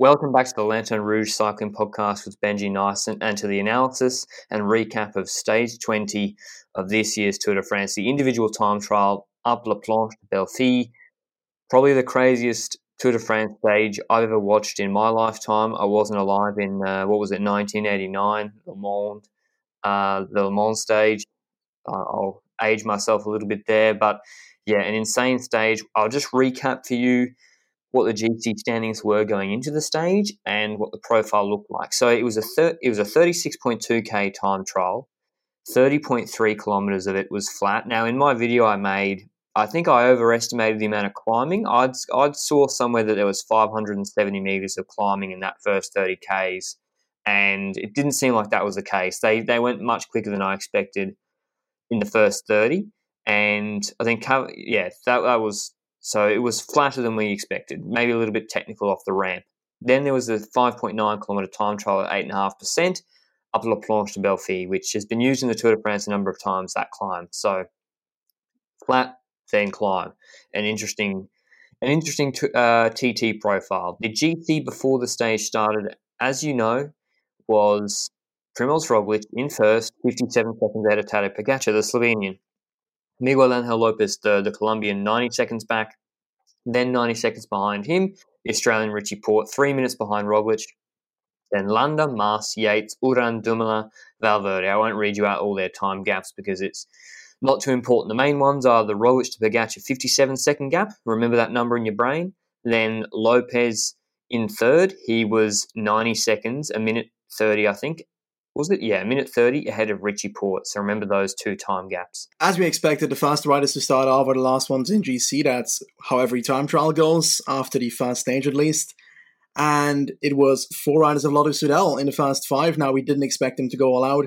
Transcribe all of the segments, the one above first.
Welcome back to the Lanterne Rouge Cycling Podcast with Benji Naesen and to the analysis and recap of stage 20 of this year's Tour de France, the individual time trial up La Planche des Belles Filles. Probably the craziest Tour de France stage I've ever watched in my lifetime. I wasn't alive in, uh, what was it, 1989, LeMond, uh, the LeMond stage. Uh, I'll age myself a little bit there, but yeah, an insane stage. I'll just recap for you what the GC standings were going into the stage and what the profile looked like. So it was a thir- it was a 36.2k time trial. 30.3 kilometers of it was flat. Now in my video I made I think I overestimated the amount of climbing. I'd I'd saw somewhere that there was 570 meters of climbing in that first 30 k's, and it didn't seem like that was the case. They they went much quicker than I expected in the first 30, and I think yeah that that was so it was flatter than we expected. Maybe a little bit technical off the ramp. Then there was the 5.9 kilometer time trial at 8.5% up La Planche des Belles Filles, which has been used in the Tour de France a number of times, that climb. So flat, then climb. An interesting, an interesting uh, TT profile. The GC before the stage started, as you know, was Primoz Roglic in first, 57 seconds ahead of Tadej Pogacar, the Slovenian. Miguel Angel Lopez, the, the Colombian, 90 seconds back. Then 90 seconds behind him, the Australian Richie Porte, three minutes behind Roglic. Then Landa, Mas, Yates, Uran, Dumoulin, Valverde. I won't read you out all their time gaps because it's not too important. The main ones are the Roglic to Pogacar 57 second gap. Remember that number in your brain. Then Lopez in third. He was 90 seconds, a minute 30, I think. Was it? Yeah, minute 30 ahead of Richie Porte. So remember those two time gaps. As we expected, the fast riders to start off are the last ones in GC. That's how every time trial goes, after the first stage at least. And it was four riders of Lotto Soudal in the first five. Now, we didn't expect them to go all out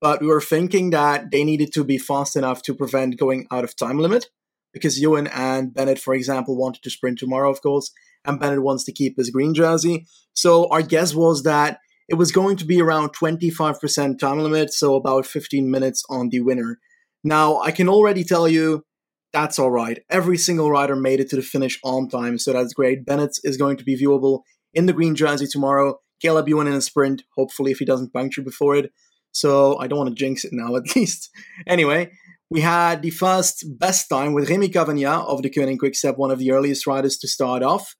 but we were thinking that they needed to be fast enough to prevent going out of time limit because Ewan and Bennett, for example, wanted to sprint tomorrow, of course, and Bennett wants to keep his green jersey. So our guess was that it was going to be around 25% time limit, so about 15 minutes on the winner. Now, I can already tell you that's all right. Every single rider made it to the finish on time, so that's great. Bennett is going to be viewable in the green jersey tomorrow. Caleb Ewan in a sprint, hopefully, if he doesn't puncture before it. So I don't want to jinx it now, at least. Anyway, we had the first best time with Rémi Cavagna of the Deceuninck Quickstep, one of the earliest riders to start off.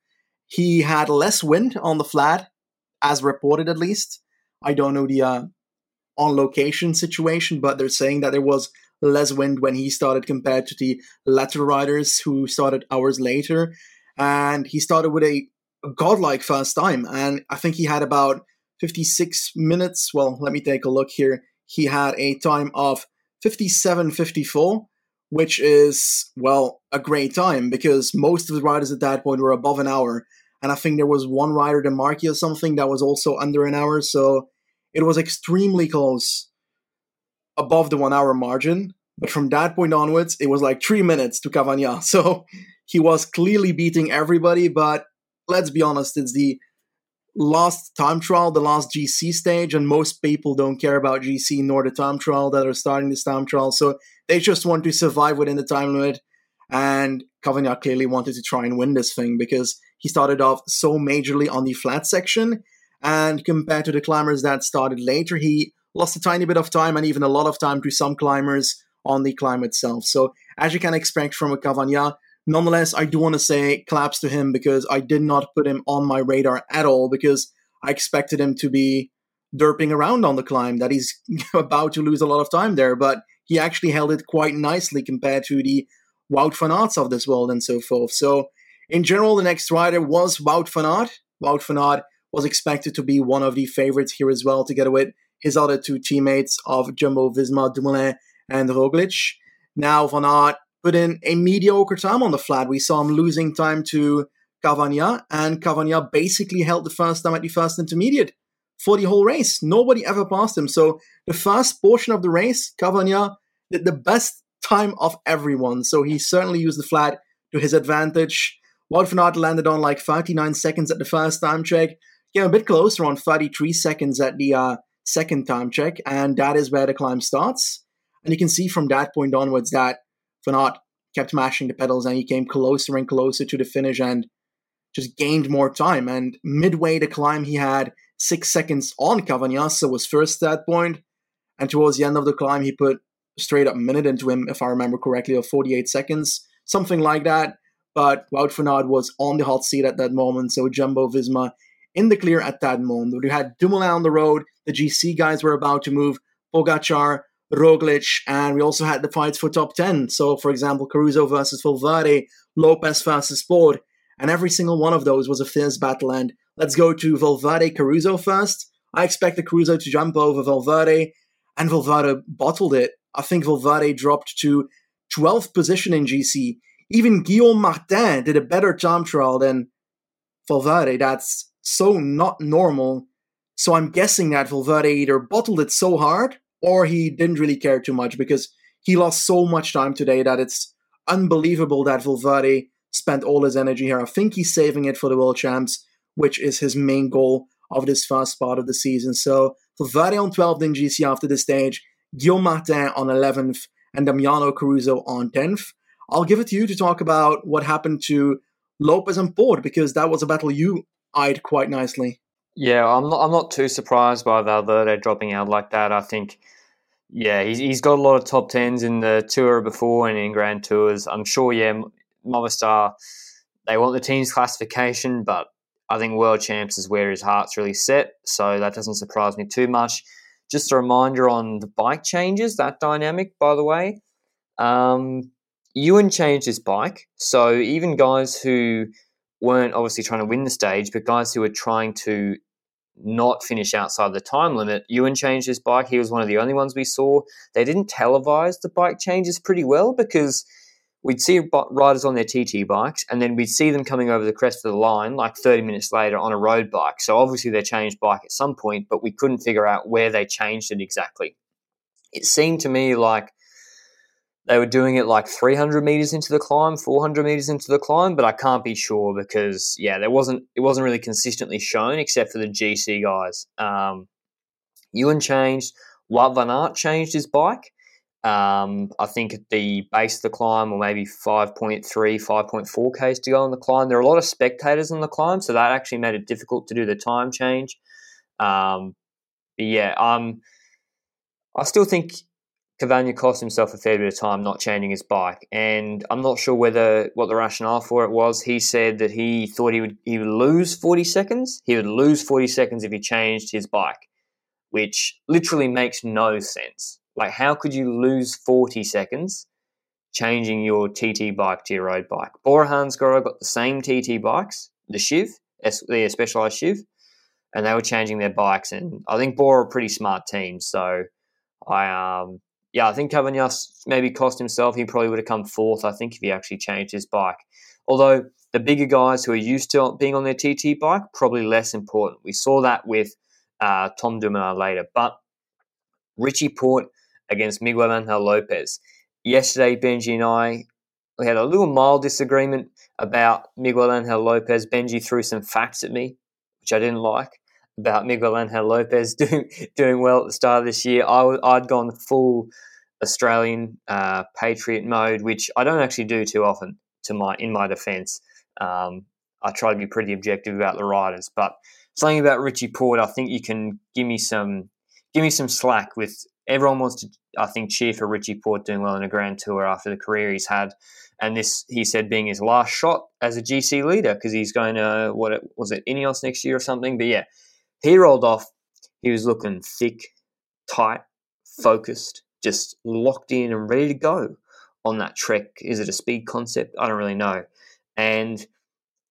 He had less wind on the flat, as reported at least. I don't know the uh, on location situation, but they're saying that there was less wind when he started compared to the latter riders who started hours later. And he started with a godlike first time. And I think he had about 56 minutes. Well, let me take a look here. He had a time of 57.54, which is, well, a great time because most of the riders at that point were above an hour. And I think there was one rider, the Marquis or something, that was also under an hour. So it was extremely close above the one hour margin. But from that point onwards, it was like three minutes to Cavagna. So he was clearly beating everybody. But let's be honest, it's the last time trial, the last GC stage, and most people don't care about GC nor the time trial that are starting this time trial. So they just want to survive within the time limit. And Cavagna clearly wanted to try and win this thing because he started off so majorly on the flat section. And compared to the climbers that started later, he lost a tiny bit of time and even a lot of time to some climbers on the climb itself. So, as you can expect from a Cavagna, Nonetheless, I do want to say claps to him because I did not put him on my radar at all because I expected him to be derping around on the climb, that he's about to lose a lot of time there, but he actually held it quite nicely compared to the Wout van Aerts of this world and so forth. So, in general, the next rider was Wout van Aert. Wout van Aert was expected to be one of the favorites here as well, together with his other two teammates of Jumbo Visma, Dumoulin and Roglic. Now, Van Aert put in a mediocre time on the flat. We saw him losing time to Cavagna, and Cavagna basically held the first time at the first intermediate for the whole race. Nobody ever passed him. So the first portion of the race, Cavagna did the best time of everyone. So he certainly used the flat to his advantage. Aert landed on like 39 seconds at the first time check. Came a bit closer on 33 seconds at the uh, second time check, and that is where the climb starts. And you can see from that point onwards that Van Aert kept mashing the pedals and he came closer and closer to the finish. And just gained more time. And midway the climb, he had six seconds on Cavagnas, was first at that point. And towards the end of the climb, he put straight up minute into him, if I remember correctly, of 48 seconds, something like that. But Wout Aert was on the hot seat at that moment, so Jumbo Visma in the clear at that moment. We had Dumoulin on the road, the GC guys were about to move, Pogacar, Roglic, and we also had the fights for top 10. So, for example, Caruso versus Valverde, Lopez versus Porte, and every single one of those was a fierce battle. And let's go to Valverde Caruso first. I expected Caruso to jump over Valverde, and Valverde bottled it. I think Valverde dropped to 12th position in GC. Even Guillaume Martin did a better time trial than Valverde. That's so not normal. So I'm guessing that Valverde either bottled it so hard or he didn't really care too much because he lost so much time today that it's unbelievable that Valverde spent all his energy here. I think he's saving it for the World Champs, which is his main goal of this first part of the season. So Valverde on 12th in GC after this stage, Guillaume Martin on 11th, and Damiano Caruso on 10th. I'll give it to you to talk about what happened to Lopez and Porte because that was a battle you eyed quite nicely. Yeah, I'm not. I'm not too surprised by the Valverde dropping out like that. I think, yeah, he's, he's got a lot of top tens in the tour before and in Grand Tours. I'm sure. Yeah, Movistar, they want the team's classification, but I think World Champs is where his heart's really set. So that doesn't surprise me too much. Just a reminder on the bike changes. That dynamic, by the way. Um, Ewan changed his bike, so even guys who weren't obviously trying to win the stage, but guys who were trying to not finish outside the time limit. Ewan changed his bike. He was one of the only ones we saw. They didn't televise the bike changes pretty well because we'd see riders on their TT bikes and then we'd see them coming over the crest of the line like 30 minutes later on a road bike. So obviously they changed bike at some point, but we couldn't figure out where they changed it exactly. It seemed to me like they were doing it like 300 meters into the climb, 400 meters into the climb, but I can't be sure because yeah, there wasn't it wasn't really consistently shown except for the GC guys. Um, Ewan changed, Wout van Aert changed his bike. Um, I think at the base of the climb, or maybe 5.3, 5.4 k's to go on the climb. There are a lot of spectators on the climb, so that actually made it difficult to do the time change. Um, but yeah, um, I still think Cavagna cost himself a fair bit of time not changing his bike, and I'm not sure whether what the rationale for it was. He said that he thought he would he would lose 40 seconds. He would lose 40 seconds if he changed his bike, which literally makes no sense. Like, how could you lose 40 seconds changing your TT bike to your road bike? Bora Hansgrohe got the same TT bikes, the Shiv, the Specialized Shiv, and they were changing their bikes. And I think Bora are a pretty smart team, so I um yeah, I think Cavagnas maybe cost himself. He probably would have come fourth, I think, if he actually changed his bike. Although the bigger guys who are used to being on their TT bike, probably less important. We saw that with uh, Tom Dumoulin later. But Richie Porte against Miguel Angel Lopez. Yesterday, Benji and I we had a little mild disagreement about Miguel Angel Lopez. Benji threw some facts at me, which I didn't like about Miguel Angel Lopez doing doing well at the start of this year. i'd gone full Australian uh, patriot mode, which I don't actually do too often. To my in my defence, um, I try to be pretty objective about the riders. But something about Richie Porte, I think you can give me some give me some slack with. Everyone wants to, I think, cheer for Richie Porte doing well in a Grand Tour after the career he's had and this he said being his last shot as a GC leader because he's going to what was it Ineos next year or something. But yeah, he rolled off. He was looking thick, tight, focused, just locked in and ready to go on that trek. Is it a speed concept? I don't really know. And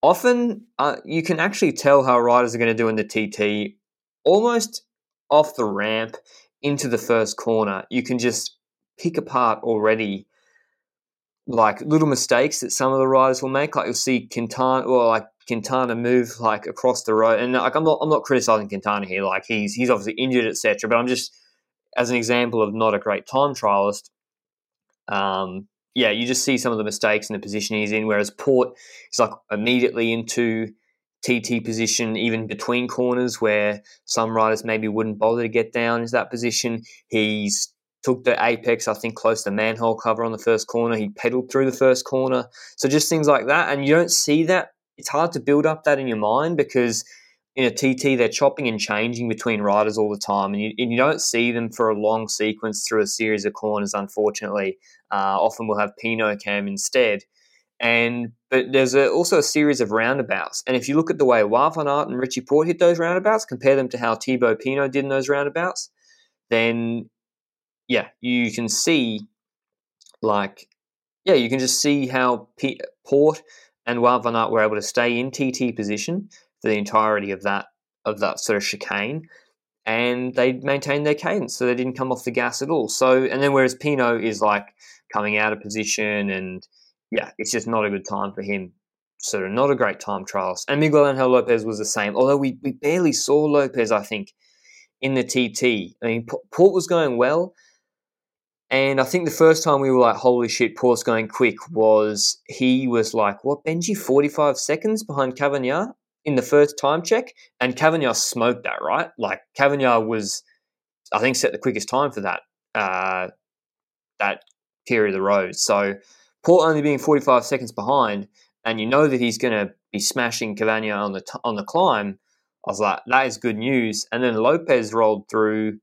often uh, you can actually tell how riders are going to do in the TT almost off the ramp into the first corner. You can just pick apart already like little mistakes that some of the riders will make. Like you'll see Quintana or like Quintana move like across the road, and like I'm not I'm not criticizing Quintana here. Like he's he's obviously injured, etc. But I'm just as an example of not a great time trialist. Um, yeah, you just see some of the mistakes in the position he's in. Whereas Porte is like immediately into TT position, even between corners, where some riders maybe wouldn't bother to get down into that position. He's took the apex, I think, close to manhole cover on the first corner. He pedaled through the first corner. So just things like that. And you don't see that it's hard to build up that in your mind because in a TT they're chopping and changing between riders all the time, and you, and you don't see them for a long sequence through a series of corners. Unfortunately, uh, often we'll have Pinot cam instead. And but there's a, also a series of roundabouts, and if you look at the way Wout van and Richie Porte hit those roundabouts, compare them to how Thibaut Pinot did in those roundabouts, then yeah, you can see like yeah, you can just see how P- Porte and Wout van Aert were able to stay in TT position for the entirety of that of that sort of chicane, and they maintained their cadence, so they didn't come off the gas at all. So, and then whereas Pinot is like coming out of position and yeah, it's just not a good time for him. Sort of not a great time trials. And Miguel Angel Lopez was the same, although we, we barely saw Lopez, I think, in the TT. I mean, Porte was going well. And I think the first time we were like, holy shit, Porte's going quick was he was like, what, Benji, 45 seconds behind Cavagna in the first time check? And Cavagna smoked that, right? Like, Cavagna was, I think, set the quickest time for that, uh, that period of the road. So Porte only being 45 seconds behind, and you know that he's going to be smashing Cavagna on the t- on the climb. I was like, that is good news. And then Lopez rolled through.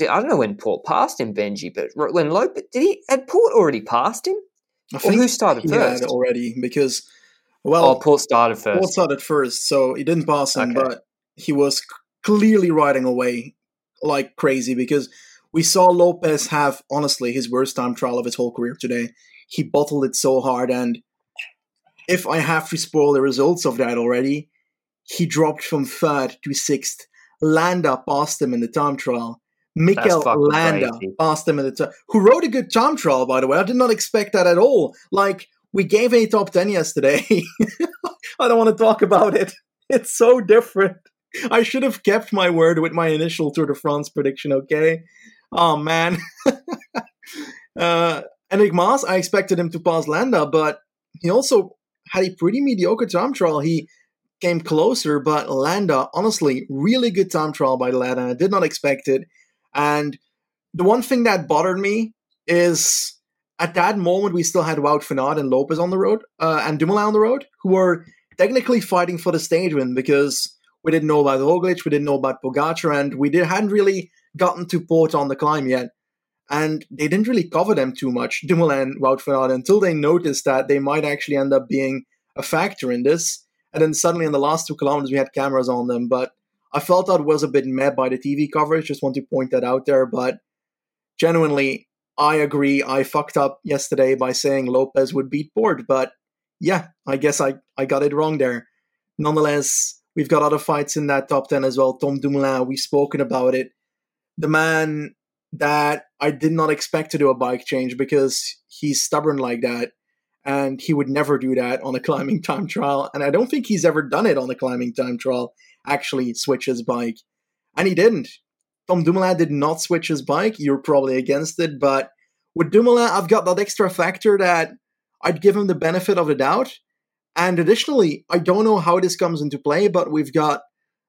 I don't know when Porte passed him, Benji, but when Lopez did he had Porte already passed him? I think who started first already because well, oh, Porte started first. Porte started first, so he didn't pass him, okay. but he was clearly riding away like crazy because we saw Lopez have, honestly, his worst time trial of his whole career today. He bottled it so hard, and if I have to spoil the results of that already, he dropped from third to sixth. Landa passed him in the time trial. Mikel Landa crazy. passed him in the time, who wrote a good time trial, by the way. I did not expect that at all. Like, we gave a top 10 yesterday. I don't want to talk about it. It's so different. I should have kept my word with my initial Tour de France prediction, okay? Oh man. uh, Enric Mas, I expected him to pass Landa, but he also had a pretty mediocre time trial. He came closer, but Landa, honestly, really good time trial by Landa. I did not expect it. And the one thing that bothered me is at that moment we still had Wout van Aert and Lopez on the road uh, and Dumoulin on the road, who were technically fighting for the stage win because we didn't know about Roglic, we didn't know about Pogacar, and we did, hadn't really gotten to Porte on the climb yet. And they didn't really cover them too much, Dumoulin and Wout van Aert, until they noticed that they might actually end up being a factor in this. And then suddenly in the last two kilometers, we had cameras on them. But I felt that was a bit met by the TV coverage. Just want to point that out there. But genuinely, I agree. I fucked up yesterday by saying Lopez would beat Porte. But yeah, I guess I, I got it wrong there. Nonetheless, we've got other fights in that top 10 as well. Tom Dumoulin, we've spoken about it the man that I did not expect to do a bike change because he's stubborn like that and he would never do that on a climbing time trial. And I don't think he's ever done it on a climbing time trial, actually switch his bike. And he didn't. Tom Dumoulin did not switch his bike. You're probably against it, but with Dumoulin, I've got that extra factor that I'd give him the benefit of the doubt. And additionally, I don't know how this comes into play, but we've got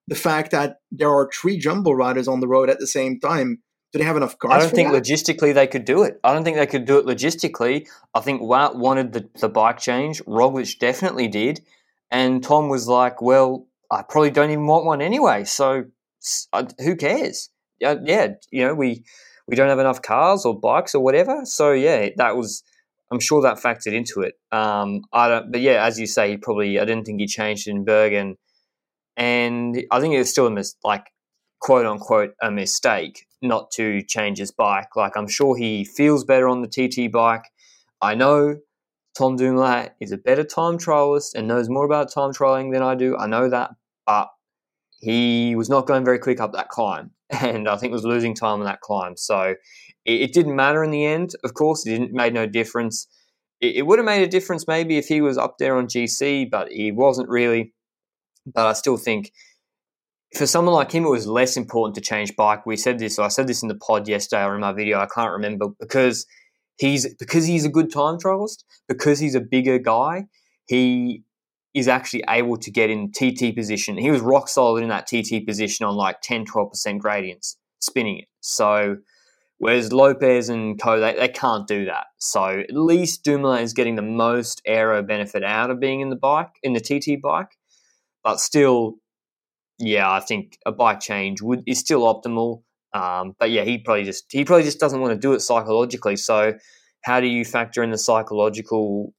the fact that there are three jumbo riders on the road at the same time. Do they have enough cars? I don't think that? logistically they could do it. I don't think they could do it logistically. I think Wout wanted the, the bike change. Roglic definitely did. And Tom was like, well, I probably don't even want one anyway. So who cares? Uh, yeah, you know, we, we don't have enough cars or bikes or whatever. So yeah, that was, I'm sure that factored into it. Um, I don't, but yeah, as you say, he probably, I didn't think he changed in Bergen and I think it was still a mis- like quote unquote a mistake not to change his bike. Like I'm sure he feels better on the TT bike. I know Tom Dumoulin is a better time trialist and knows more about time trialing than I do. I know that, but he was not going very quick up that climb, and I think was losing time on that climb. So it, it didn't matter in the end. Of course, it didn't made no difference. It, it would have made a difference maybe if he was up there on GC, but he wasn't really. But I still think for someone like him, it was less important to change bike. We said this, I said this in the pod yesterday or in my video. I can't remember because he's because he's a good time trialist, because he's a bigger guy. He is actually able to get in TT position. He was rock solid in that TT position on like 10, 12% gradients, spinning it. So Whereas Lopez and Co, they, they can't do that. So at least Dumoulin is getting the most aero benefit out of being in the bike, in the TT bike. But still, yeah, I think a bike change would is still optimal. Um, but yeah, he probably just he probably just doesn't want to do it psychologically. So how do you factor in the psychological,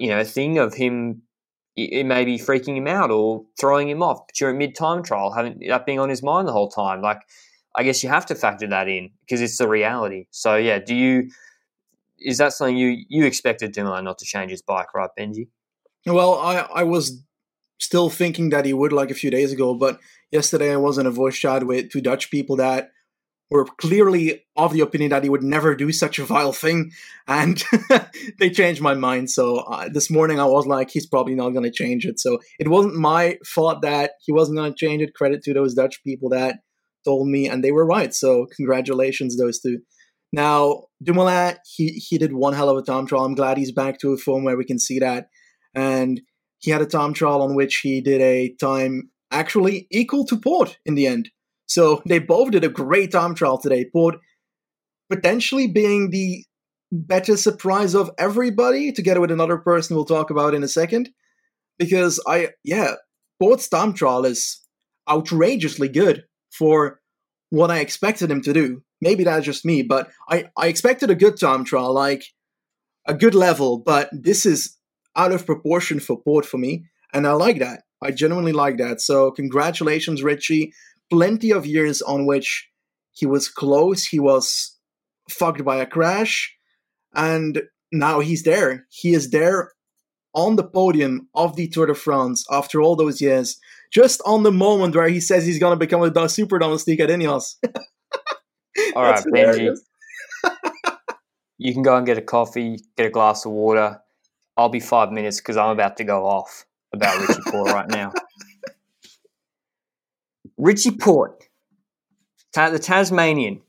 you know, thing of him? It may be freaking him out or throwing him off during mid time trial, having that being on his mind the whole time. Like, I guess you have to factor that in because it's the reality. So yeah, do you? Is that something you you expected Dumoulin not to change his bike, right, Benji? Well, I I was still thinking that he would like a few days ago, but yesterday I was in a voice chat with two Dutch people that were clearly of the opinion that he would never do such a vile thing, and they changed my mind. So uh, this morning I was like, he's probably not going to change it. So it wasn't my fault that he wasn't going to change it. Credit to those Dutch people that told me, and they were right. So congratulations, those two. Now Dumoulin, he he did one hell of a time trial. I'm glad he's back to a form where we can see that, and he had a time trial on which he did a time actually equal to Porte in the end. So they both did a great time trial today. Porte potentially being the better surprise of everybody, together with another person we'll talk about in a second. Because I, yeah, Porte's time trial is outrageously good for what I expected him to do. Maybe that's just me, but I, I expected a good time trial, like a good level, but this is out of proportion for Porte for me. And I like that. I genuinely like that. So congratulations, Richie. Plenty of years on which he was close. He was fucked by a crash. And now he's there. He is there on the podium of the Tour de France after all those years, just on the moment where he says he's going to become a super domestique at Ineos. all right, Benji. you can go and get a coffee, get a glass of water. I'll be five minutes because I'm about to go off about Richie Porte right now. Richie Porte, the Tasmanian.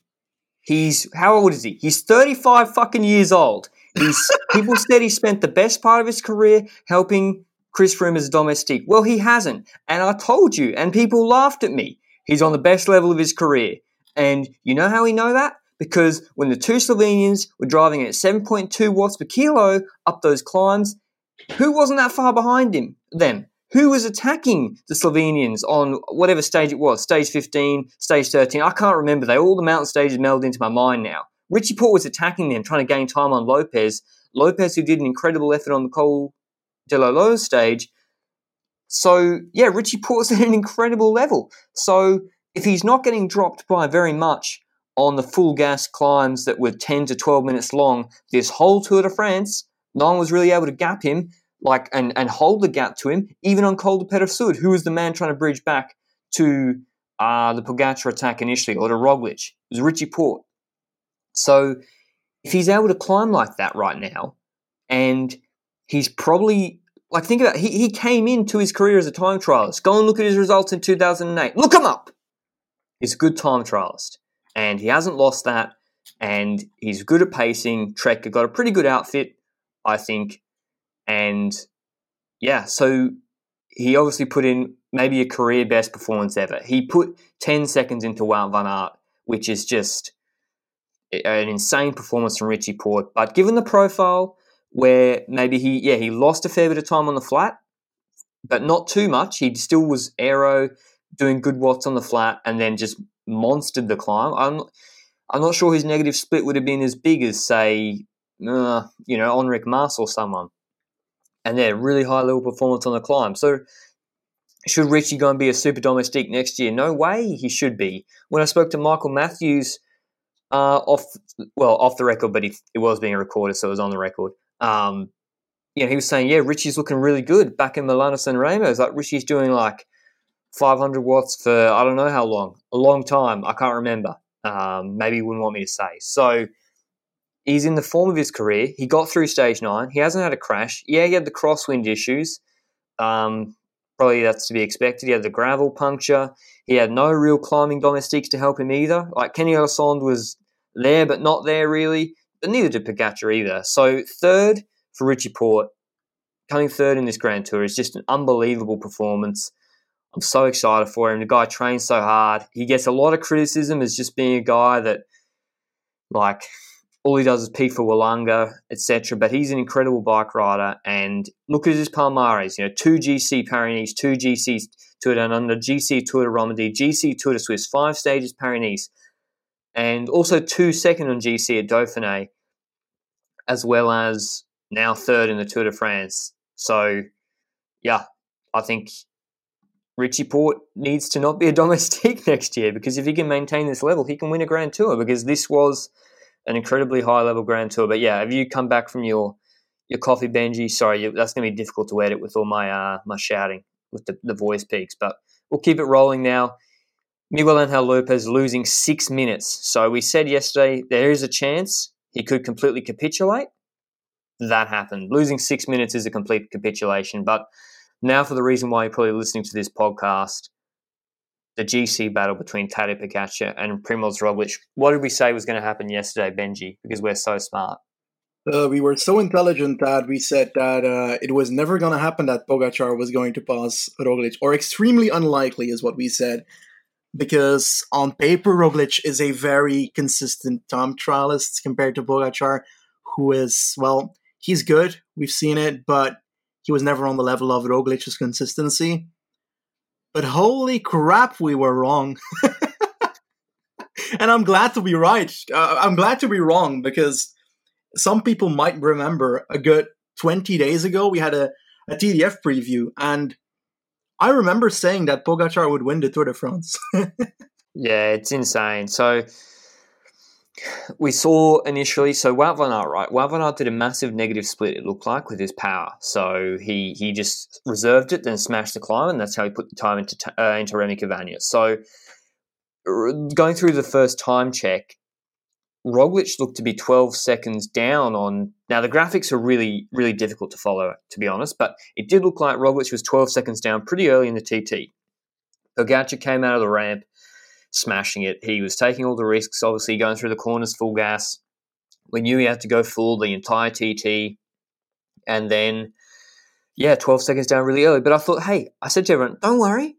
He's how old is he? He's 35 fucking years old. He's people said he spent the best part of his career helping Chris Froome as a domestique. Well, he hasn't, and I told you, and people laughed at me. He's on the best level of his career, and you know how we know that? Because when the two Slovenians were driving at 7.2 watts per kilo up those climbs, who wasn't that far behind him then? Who was attacking the Slovenians on whatever stage it was, stage 15, stage 13? I can't remember. They all the mountain stages melded into my mind now. Richie Porte was attacking them, trying to gain time on Lopez. Lopez, who did an incredible effort on the Col de la Loze stage. So, yeah, Richie Porte's at an incredible level. So, if he's not getting dropped by very much on the full gas climbs that were 10 to 12 minutes long this whole Tour de France, no one was really able to gap him like and, and hold the gap to him, even on Col de Peyresourde, who was the man trying to bridge back to uh, the Pogacar attack initially, or to Roglic. It was Richie Porte. So if he's able to climb like that right now, and he's probably like think about it, he, he came into his career as a time trialist. Go and look at his results in 2008. Look him up. He's a good time trialist, and he hasn't lost that. And he's good at pacing. Trek got a pretty good outfit, I think. And yeah, so he obviously put in maybe a career best performance ever. He put 10 seconds into Wout van Aert, which is just an insane performance from Richie Porte. But given the profile where maybe he, yeah, he lost a fair bit of time on the flat, but not too much. He still was aero, doing good watts on the flat, and then just monstered the climb. I'm, I'm not sure his negative split would have been as big as, say, uh, you know, Enric Mas or someone and yeah, really high level performance on the climb. So should Richie go and be a super domestique next year? No way he should be. When I spoke to Michael Matthews uh, off, well, off the record, but he, it was being recorded, so it was on the record. Um, you know, he was saying, yeah, Richie's looking really good back in Milano San Remo. It's like Richie's doing like 500 watts for I don't know how long, a long time. I can't remember. Um, maybe he wouldn't want me to say. So he's in the form of his career. He got through stage nine. He hasn't had a crash. Yeah, he had the crosswind issues. Um, probably that's to be expected. He had the gravel puncture. He had no real climbing domestiques to help him either. Like Kenny Elissonde was there, but not there really. But neither did Pogacar either. So third for Richie Porte, coming third in this Grand Tour is just an unbelievable performance. I'm so excited for him. The guy trains so hard. He gets a lot of criticism as just being a guy that like all he does is P for Willunga, etc. But he's an incredible bike rider. And look at his Palmares, you know, two GC Paris two GC Tour Down Under, GC Tour de Romandie, GC Tour de Suisse, five stages Paris and also two second on GC at Dauphiné, as well as now third in the Tour de France. So, yeah, I think Richie Porte needs to not be a domestique next year because if he can maintain this level, he can win a Grand Tour because this was – an incredibly high level Grand Tour. But yeah, have you come back from your your coffee, Benji? Sorry, that's going to be difficult to edit with all my uh, my shouting with the, the voice peaks, but we'll keep it rolling now. Miguel Angel Lopez losing six minutes. So we said yesterday there is a chance he could completely capitulate. That happened. Losing six minutes is a complete capitulation. But now for the reason why you're probably listening to this podcast the GC battle between Tadej Pogacar and Primoz Roglic. What did we say was going to happen yesterday, Benji? Because we're so smart. Uh, we were so intelligent that we said that uh, it was never going to happen that Pogacar was going to pass Roglic, or extremely unlikely, is what we said. Because on paper, Roglic is a very consistent time trialist compared to Pogacar, who is, well, he's good. We've seen it, but he was never on the level of Roglic's consistency. But holy crap, we were wrong. and I'm glad to be right. Uh, I'm glad to be wrong because some people might remember a good 20 days ago we had a, a TDF preview and I remember saying that Pogacar would win the Tour de France. yeah, it's insane. So we saw initially, so Wout van Aert, right? Wout van Aert did a massive negative split, it looked like, with his power. So he he just reserved it, then smashed the climb, and that's how he put the time into, uh, into Rémi Cavagna. So going through the first time check, Roglic looked to be 12 seconds down on. Now, the graphics are really, really difficult to follow, to be honest, but it did look like Roglic was 12 seconds down pretty early in the TT. Pogacar came out of the ramp smashing it. He was taking all the risks, obviously going through the corners full gas. We knew he had to go full the entire TT, and then yeah, 12 seconds down really early. But I thought, hey, I said to everyone, don't worry,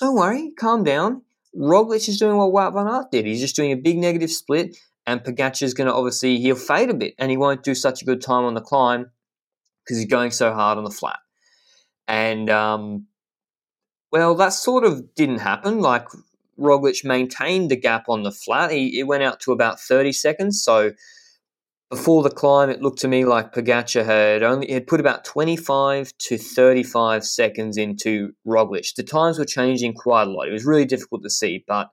don't worry, calm down. Roglic is doing what Wout van Aert did. He's just doing a big negative split, and Pogacar is going to obviously he'll fade a bit, and he won't do such a good time on the climb because he's going so hard on the flat. And um, well, that sort of didn't happen. Like Roglic maintained the gap on the flat. He, it went out to about 30 seconds. So before the climb, it looked to me like Pogacar had only had put about 25 to 35 seconds into Roglic. The times were changing quite a lot. It was really difficult to see, but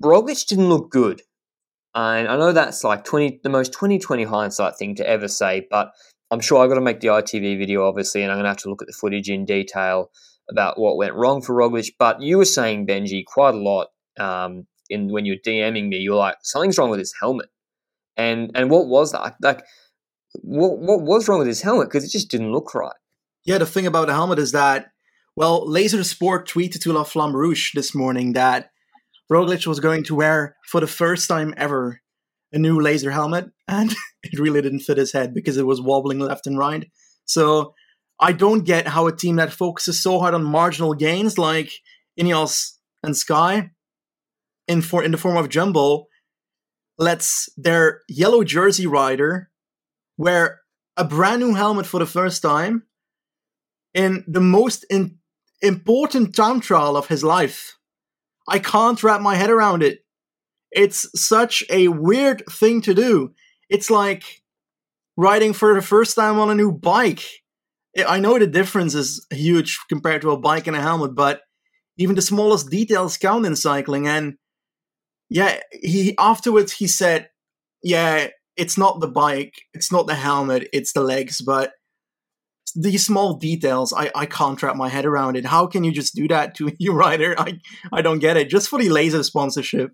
Roglic didn't look good. And I know that's like 20 the most 2020 hindsight thing to ever say, but I'm sure I've got to make the ITV video, obviously, and I'm going to have to look at the footage in detail about what went wrong for Roglic. But you were saying Benji quite a lot um, in when you were DMing me. You were like, something's wrong with his helmet, and and what was that? Like, what what was wrong with his helmet? Because it just didn't look right. Yeah, the thing about the helmet is that, well, Lazer Sport tweeted to La Flamme Rouge this morning that Roglic was going to wear for the first time ever a new Lazer helmet, and it really didn't fit his head because it was wobbling left and right. So I don't get how a team that focuses so hard on marginal gains like Ineos and Sky in for in the form of Jumbo lets their yellow jersey rider wear a brand new helmet for the first time in the most in, important time trial of his life. I can't wrap my head around it. It's such a weird thing to do. It's like riding for the first time on a new bike I know the difference is huge compared to a bike and a helmet, but even the smallest details count in cycling. And yeah, he afterwards he said, "Yeah, it's not the bike, it's not the helmet, it's the legs, but." These small details, I, I can't wrap my head around it. How can you just do that to your rider? I I don't get it. Just for the Lazer sponsorship,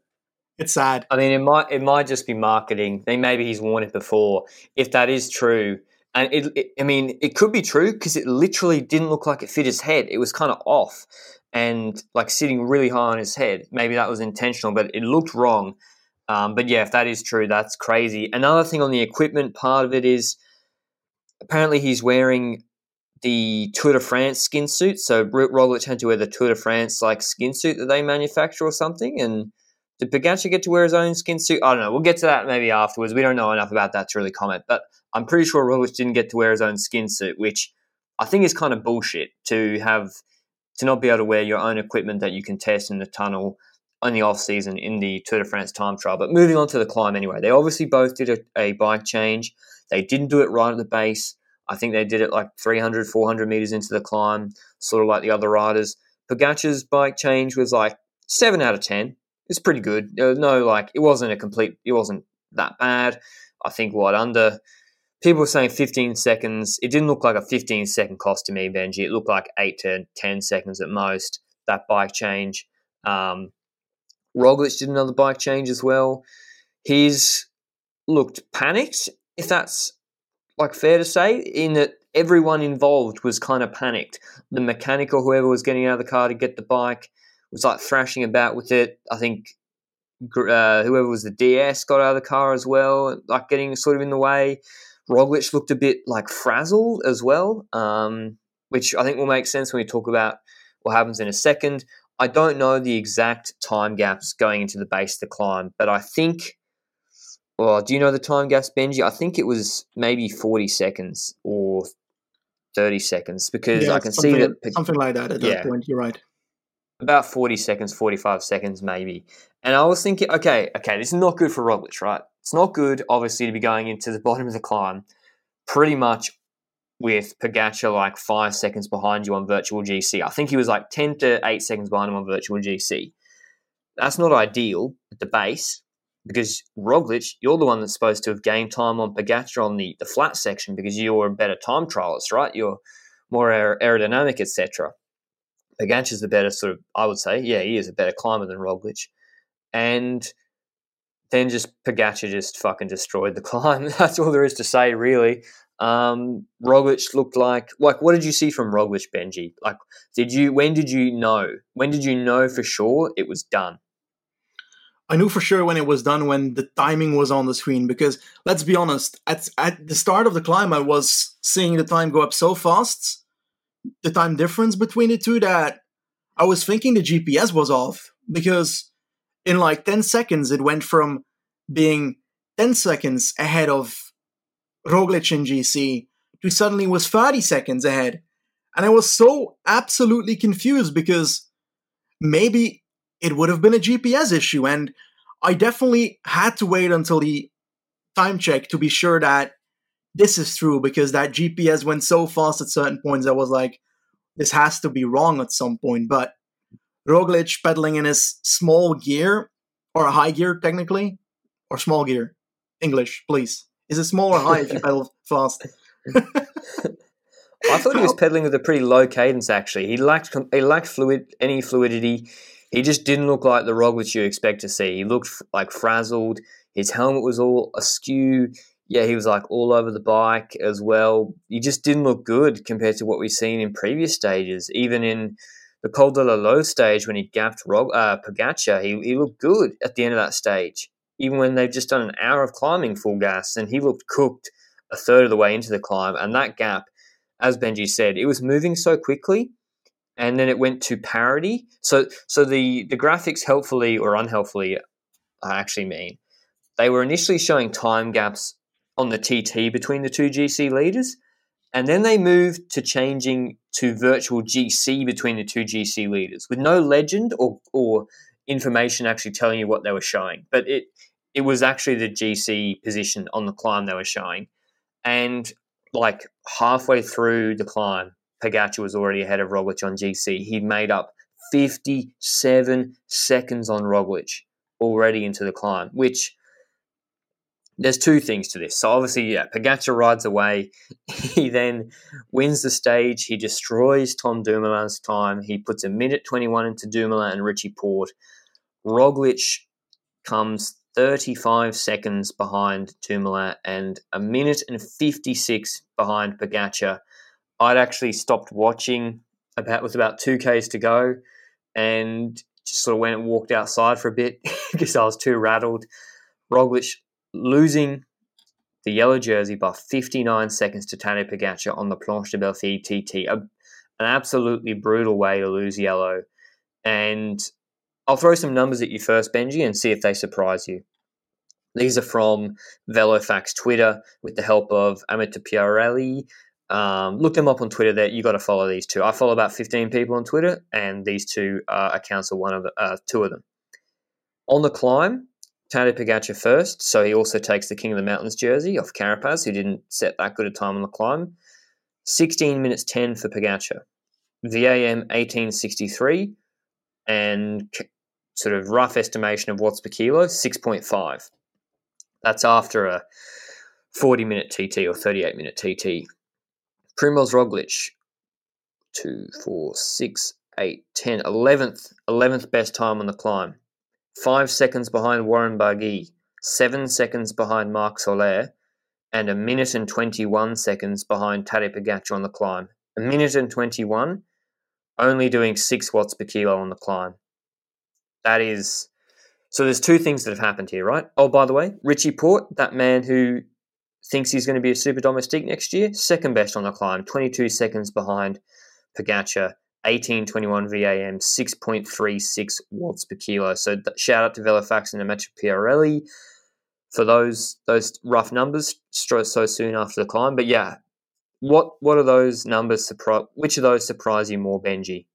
it's sad. I mean, it might it might just be marketing. Then maybe he's worn it before. If that is true, and it, it, I mean, it could be true because it literally didn't look like it fit his head. It was kind of off and like sitting really high on his head. Maybe that was intentional, but it looked wrong. Um, but yeah, if that is true, that's crazy. Another thing on the equipment part of it is apparently he's wearing the Tour de France skin suit. So Roglic had to wear the Tour de France like skin suit that they manufacture or something, and Did Pogacar get to wear his own skin suit? I don't know. We'll get to that maybe afterwards. We don't know enough about that to really comment. But I'm pretty sure Roglic didn't get to wear his own skin suit, which I think is kind of bullshit to have to not be able to wear your own equipment that you can test in the tunnel in the off season in the Tour de France time trial. But moving on to the climb anyway, they obviously both did a, a bike change. They didn't do it right at the base. I think they did it like 300, 400 meters into the climb, sort of like the other riders. Pogacar's bike change was like seven out of ten. It's pretty good. no, like it wasn't a complete. It wasn't that bad. I think what under people were saying 15 seconds. It didn't look like a 15 second cost to me, Benji. It looked like eight to 10 seconds at most. That bike change. Um, Roglic did another bike change as well. He's looked panicked, if that's like fair to say, in that everyone involved was kind of panicked. The mechanic or whoever was getting out of the car to get the bike was like thrashing about with it. I think uh, whoever was the DS got out of the car as well, like getting sort of in the way. Roglic looked a bit like frazzled as well, um, which I think will make sense when we talk about what happens in a second. I don't know the exact time gaps going into the base the climb, but I think well, do you know the time gaps, Benji? I think it was maybe 40 seconds or 30 seconds because yeah, I can see that. Something like that at yeah, that point, you're right. About 40 seconds, 45 seconds, maybe. And I was thinking, okay, okay, this is not good for Roglic, right? It's not good, obviously, to be going into the bottom of the climb pretty much with Pogacar like five seconds behind you on virtual GC. I think he was like 10 to 8 seconds behind him on virtual GC. That's not ideal at the base, because Roglic, you're the one that's supposed to have gained time on Pogacar on the, the flat section because you're a better time trialist, right? You're more aer- aerodynamic, etc. Pogacar's the better sort of, I would say, yeah, he is a better climber than Roglic. And then just Pogacar just fucking destroyed the climb. That's all there is to say, really. Um, Roglic looked like like what did you see from Roglic, Benji? Like, did you when did you know? When did you know for sure it was done? I knew for sure when it was done when the timing was on the screen because let's be honest, at at the start of the climb I was seeing the time go up so fast, the time difference between the two that I was thinking the GPS was off because in like 10 seconds it went from being 10 seconds ahead of Roglic in GC to suddenly was 30 seconds ahead. And I was so absolutely confused because maybe it would have been a GPS issue. And I definitely had to wait until the time check to be sure that this is true because that GPS went so fast at certain points. I was like, this has to be wrong at some point. But Roglic pedaling in his small gear or a high gear, technically, or small gear, English, please. Is it small or high if you pedal fast? I thought he was pedaling with a pretty low cadence. Actually, he lacked he lacked fluid any fluidity. He just didn't look like the Roglic you expect to see. He looked like frazzled. His helmet was all askew. Yeah, he was like all over the bike as well. He just didn't look good compared to what we've seen in previous stages. Even in the Col de la Loze stage when he gapped Rog- uh, Pogacar, he, he looked good at the end of that stage. Even when they've just done an hour of climbing full gas, and he looked cooked a third of the way into the climb. And that gap, as Benji said, it was moving so quickly and then it went to parity. So so the the graphics helpfully or unhelpfully, I actually mean, they were initially showing time gaps on the TT between the two GC leaders, and then they moved to changing to virtual GC between the two GC leaders with no legend or or information actually telling you what they were showing. But it it was actually the GC position on the climb they were showing, and like halfway through the climb, Pogacar was already ahead of Roglic on GC. He'd made up 57 seconds on Roglic already into the climb, which there's two things to this. So obviously, yeah, Pogacar rides away. He then wins the stage. He destroys Tom Dumoulin's time. He puts a minute 21 into Dumoulin and Richie Porte. Roglic comes 35 seconds behind Dumoulin and a minute and 56 behind Pogacar. I'd actually stopped watching about with about two Ks to go and just sort of went and walked outside for a bit because I was too rattled. Roglic losing the yellow jersey by 59 seconds to Tadej Pogacar on the Planche des Belles Filles TT. A, an absolutely brutal way to lose yellow. And I'll throw some numbers at you first, Benji, and see if they surprise you. These are from Velofax Twitter with the help of Amateur Piarelli. Um, look them up on Twitter. That you got to follow these two. I follow about fifteen people on Twitter, and these two uh, accounts are one of uh, two of them. On the climb, Tadej Pogacar first, so he also takes the King of the Mountains jersey off Carapaz, who didn't set that good a time on the climb. 16 minutes 10 for Pogacar. VAM 1863, and sort of rough estimation of watts per kilo, 6.5. That's after a 40 minute TT or 38 minute TT. Primoz Roglic, 2, 4, 6, 8, 10, 11th, 11th best time on the climb. 5 seconds behind Warren Barguil, 7 seconds behind Marc Soler, and a minute and 21 seconds behind Tadej Pogacar on the climb. A minute and 21, only doing 6 watts per kilo on the climb. That is so there's two things that have happened here, right? Oh, by the way, Richie Porte, that man who thinks he's going to be a super domestique next year, second best on the climb, 22 seconds behind Pogacar, 1821 VAM, 6.36 watts per kilo. So shout out to Velofacts and Amateur Piarelli for those those rough numbers so soon after the climb. But yeah, what what are those numbers surprise? Which of those surprise you more, Benji?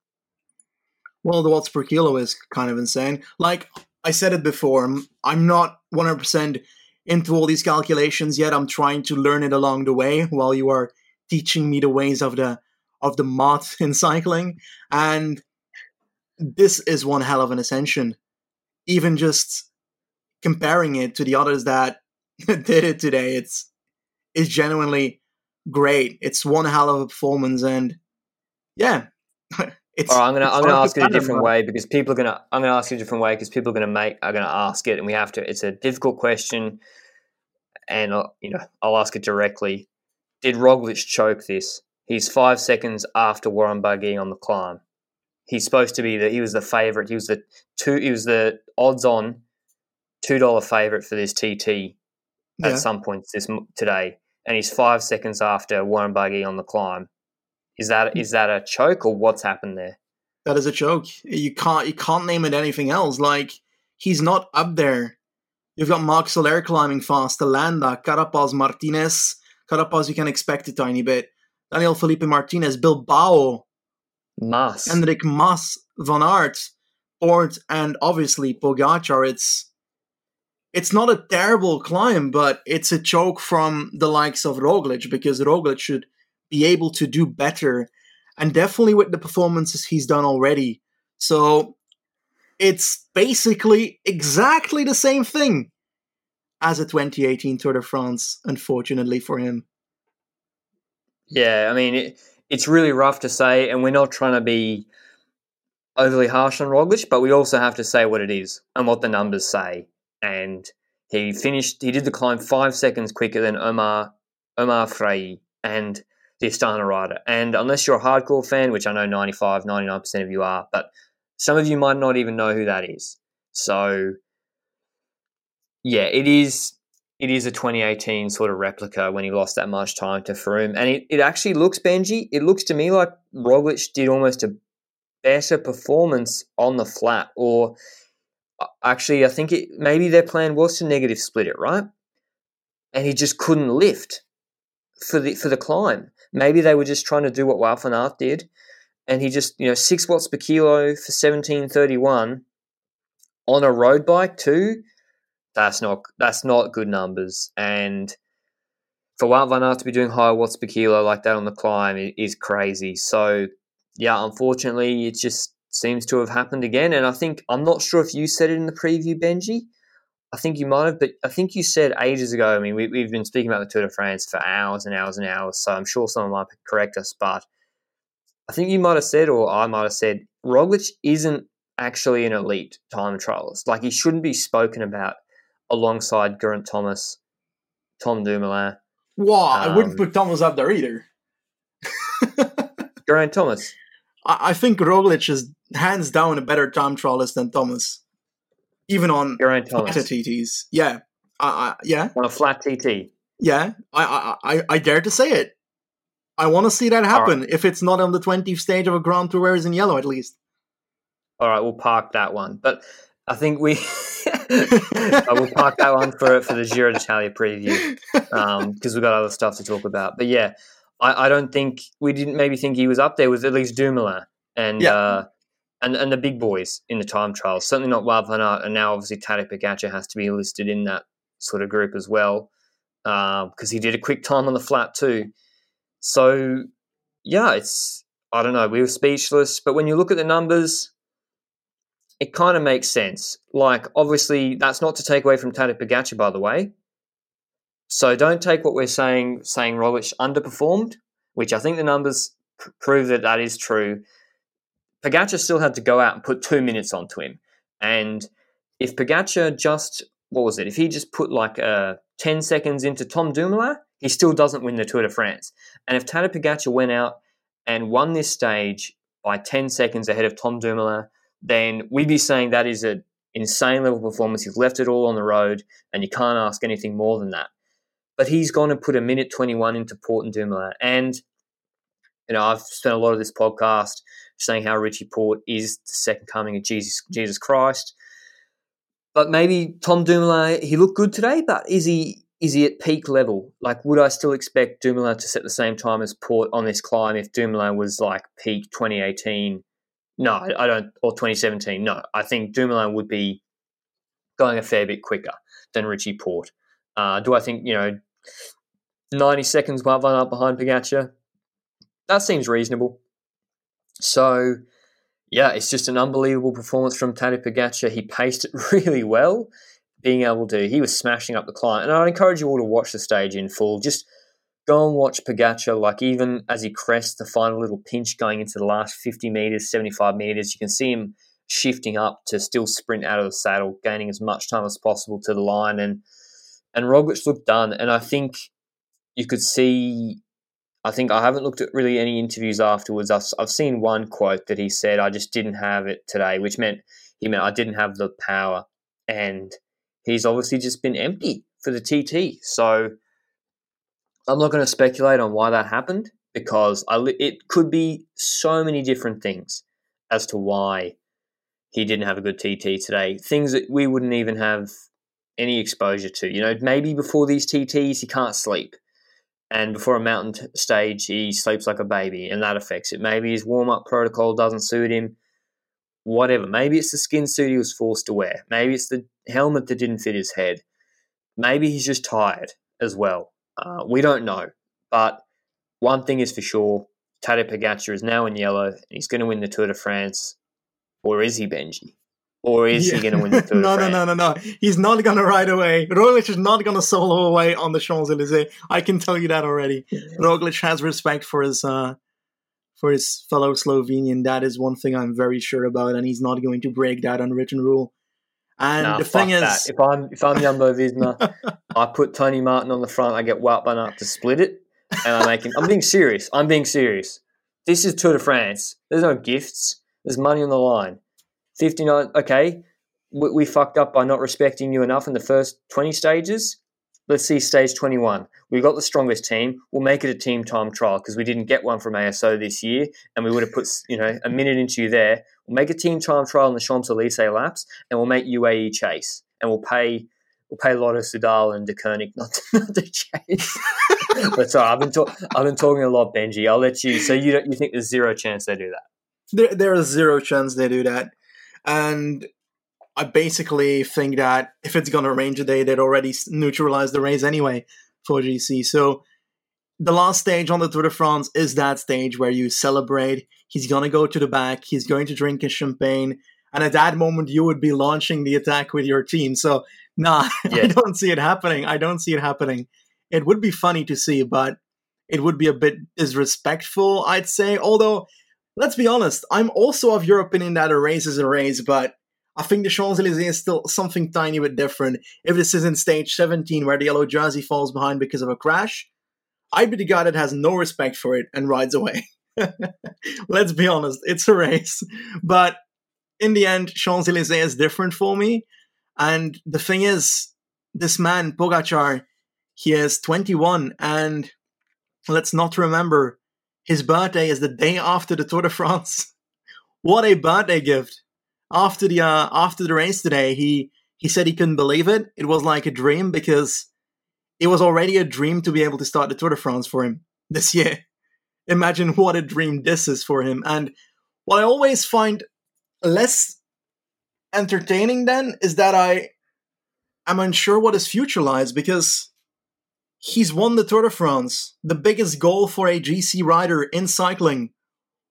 Well, the watts per kilo is kind of insane. Like I said it before, I'm, I'm not 100% into all these calculations yet. I'm trying to learn it along the way while you are teaching me the ways of the of the math in cycling. And this is one hell of an ascension. Even just comparing it to the others that did it today, it's it's genuinely great. It's one hell of a performance, and yeah, It's, All right, I'm gonna I'm gonna ask it a different way because people are gonna I'm gonna ask it a different way because people are gonna make are gonna ask it and we have to. It's a difficult question, and I'll, you know I'll ask it directly. Did Roglic choke this? He's five seconds after Warren Barguil on the climb. He's supposed to be the he was the favorite. He was the two. He was the odds on two dollar favorite for this TT at some point this today, and he's five seconds after Warren Barguil on the climb. Is that hmm. is that a choke or what's happened there? That is a choke. You can't you can't name it anything else. Like he's not up there. You've got Marc Soler climbing fast, the Landa, Carapaz, Martinez. Carapaz, you can expect a tiny bit. Daniel Felipe Martinez, Bilbao, Mas, Enric Mas, Van Aert, Porte, and obviously Pogacar. It's it's not a terrible climb, but it's a choke from the likes of Roglic because Roglic should be able to do better, and definitely with the performances he's done already. So it's basically exactly the same thing as a 2018 Tour de France, unfortunately for him. Yeah, I mean, it, it's really rough to say, and we're not trying to be overly harsh on Roglic, but we also have to say what it is and what the numbers say. And he finished, he did the climb five seconds quicker than Omar Omar Fraile and the Astana rider. And unless you're a hardcore fan, which I know 95, 99% of you are, but some of you might not even know who that is. So, yeah, it is it is a 2018 sort of replica when he lost that much time to Froome. And it, it actually looks, Benji, it looks to me like Roglic did almost a better performance on the flat. Or uh, actually, I think it maybe their plan was to negative split it, right? And he just couldn't lift for the for the climb. Maybe they were just trying to do what Wout van Aert did, and he just you know six watts per kilo for seventeen thirty one on a road bike too. That's not that's not good numbers, and for Wout van Aert to be doing higher watts per kilo like that on the climb is crazy. So yeah, unfortunately, it just seems to have happened again. And I think I'm not sure if you said it in the preview, Benji, I think you might have, but I think you said ages ago. I mean, we, we've been speaking about the Tour de France for hours and hours and hours, so I'm sure someone might correct us. But I think you might have said, or I might have said, Roglic isn't actually an elite time trialist. Like he shouldn't be spoken about alongside Geraint Thomas, Tom Dumoulin. Wow, um, I wouldn't um, put Thomas up there either. Geraint Thomas. I, I think Roglic is hands down a better time trialist than Thomas even on flatter TTs. Yeah, I, yeah. On a flat TT. Yeah, I, I, I dare to say it. I want to see that happen. Right. If it's not on the 20th stage of a Grand Tour where it's in yellow, at least. All right, we'll park that one. But I think we I will park that one for for the Giro d'Italia preview because um, we've got other stuff to talk about. But yeah, I, I, don't think we didn't maybe think he was up there with at least Dumoulin and yeah. uh, and and the big boys in the time trials. Certainly not Wout van Aert, and now obviously Tadej Pogacar has to be listed in that sort of group as well because uh, he did a quick time on the flat too. So yeah, it's I don't know. We were speechless, but when you look at the numbers, it kind of makes sense. Like, obviously, that's not to take away from Tadej Pogacar, by the way. So don't take what we're saying, saying Roglic underperformed, which I think the numbers pr- prove that that is true. Pogacar still had to go out and put two minutes onto him. And if Pogacar just, what was it? If he just put like uh, 10 seconds into Tom Dumoulin, he still doesn't win the Tour de France. And if Tadej Pogacar went out and won this stage by 10 seconds ahead of Tom Dumoulin, then we'd be saying that is an insane level performance. He's left it all on the road, and you can't ask anything more than that. But he's gone and put a minute 21 into Porte and Dumoulin. And, you know, I've spent a lot of this podcast saying how Richie Porte is the second coming of Jesus, Jesus Christ. But maybe Tom Dumoulin, he looked good today, but is he is he at peak level? Like, would I still expect Dumoulin to set the same time as Porte on this climb if Dumoulin was like peak 2018 no, I don't. Or 2017. No, I think Dumoulin would be going a fair bit quicker than Richie Porte. Uh, do I think you know 90 seconds one up behind Pogacar? That seems reasonable. So yeah, it's just an unbelievable performance from Tadej Pogacar. He paced it really well, being able to. He was smashing up the client, and I'd encourage you all to watch the stage in full. Just go and watch Pogacar. Like even as he crests the final little pinch going into the last 50 meters, 75 meters, you can see him shifting up to still sprint out of the saddle, gaining as much time as possible to the line. And and Roglic looked done. And I think you could see. I think I haven't looked at really any interviews afterwards. I've, I've seen one quote that he said, "I just didn't have it today," which meant he meant I didn't have the power. And he's obviously just been empty for the TT. So I'm not going to speculate on why that happened because I, it could be so many different things as to why he didn't have a good TT today. Things that we wouldn't even have any exposure to. You know, maybe before these TTs he can't sleep, and before a mountain t- stage he sleeps like a baby, and that affects it. Maybe his warm up protocol doesn't suit him. Whatever. Maybe it's the skin suit he was forced to wear. Maybe it's the helmet that didn't fit his head. Maybe he's just tired as well. Uh, we don't know, but one thing is for sure: Tadej Pogacar is now in yellow, and he's going to win the Tour de France, or is he, Benji? Or is yeah. he going to win the Tour no, de France? No, no, no, no. He's not going to ride away. Roglic is not going to solo away on the Champs Elysees. I can tell you that already. Roglic has respect for his uh, for his fellow Slovenian. That is one thing I'm very sure about, and he's not going to break that unwritten rule. And nah, the thing is, that. if I'm if I'm Jumbo Visma, I put Tony Martin on the front. I get Wout van Aert to split it, and I make him. I'm being serious. I'm being serious. This is Tour de France. There's no gifts. There's money on the line. Fifty nine. Okay, we, we fucked up by not respecting you enough in the first twenty stages. Let's see stage 21. We've got the strongest team. We'll make it a team time trial because we didn't get one from ASO this year and we would have put, you know, a minute into you there. We'll make a team time trial in the Champs-Elysees laps and we'll make UAE chase and we'll pay we'll pay Lotto Soudal and Deceuninck not to, not to chase. but sorry, I've been, talk, I've been talking a lot, Benji. I'll let you. So you don't, you think there's zero chance they do that? There, there is zero chance they do that. And I basically think that if it's going to rain today, they'd already neutralized the race anyway for GC. So the last stage on the Tour de France is that stage where you celebrate. He's going to go to the back. He's going to drink his champagne. And at that moment, you would be launching the attack with your team. So, nah, yeah. I don't see it happening. I don't see it happening. It would be funny to see, but it would be a bit disrespectful, I'd say. Although, let's be honest, I'm also of your opinion that a race is a race, but I think the Champs Elysees is still something tiny bit different. If this is in stage 17 where the yellow jersey falls behind because of a crash, I'd be the guy that has no respect for it and rides away. Let's be honest, it's a race. But in the end, Champs Elysees is different for me. And the thing is, this man, Pogacar, he is 21. And let's not remember, his birthday is the day after the Tour de France. what a birthday gift! After the uh, after the race today, he he said he couldn't believe it. It was like a dream because it was already a dream to be able to start the Tour de France for him this year. Imagine what a dream this is for him. And what I always find less entertaining then is that I am unsure what his future lies because he's won the Tour de France, the biggest goal for a GC rider in cycling.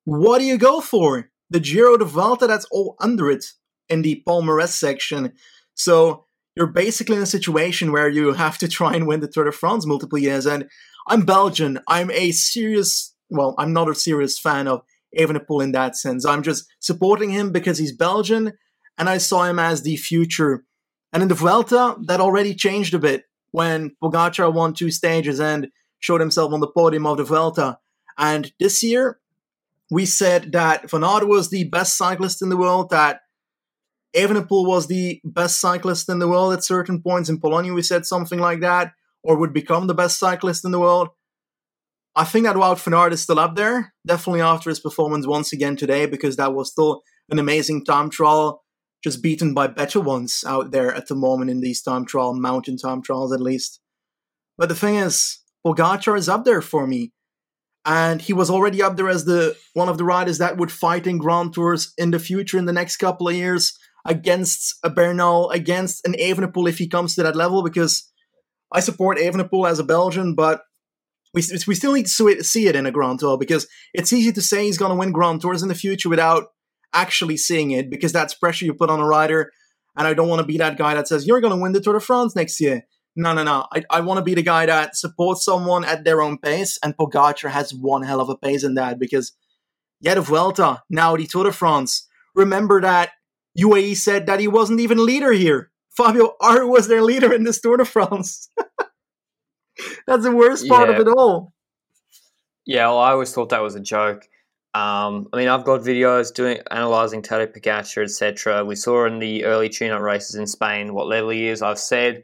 What do you go for? The Giro de Vuelta, that's all under it in the Palmares section. So you're basically in a situation where you have to try and win the Tour de France multiple years. And I'm Belgian. I'm a serious, well, I'm not a serious fan of Evenepoel in that sense. I'm just supporting him because he's Belgian and I saw him as the future. And in the Vuelta, that already changed a bit when Pogacar won two stages and showed himself on the podium of the Vuelta. And this year, we said that Van Aert was the best cyclist in the world, that Evenepoel was the best cyclist in the world at certain points. In Polonia, we said something like that, or would become the best cyclist in the world. I think that Wout van Aert is still up there, definitely after his performance once again today, because that was still an amazing time trial, just beaten by better ones out there at the moment in these time trial, mountain time trials at least. But the thing is, Pogacar is up there for me. And he was already up there as the one of the riders that would fight in Grand Tours in the future in the next couple of years against a Bernal, against an Evenepoel if he comes to that level, because I support Evenepoel as a Belgian, but we, we still need to see it in a Grand Tour because it's easy to say he's going to win Grand Tours in the future without actually seeing it because that's pressure you put on a rider. And I don't want to be that guy that says, you're going to win the Tour de France next year. No, no, no. I, I want to be the guy that supports someone at their own pace. And Pogacar has one hell of a pace in that because, yeah, the Vuelta, now the Tour de France. Remember that UAE said that he wasn't even leader here. Fabio Aru was their leader in this Tour de France. That's the worst part yeah. of it all. Yeah, well, I always thought that was a joke. Um, I mean, I've got videos doing analyzing Tadej Pogacar, etc. We saw in the early tune-up races in Spain what level he is. I've said,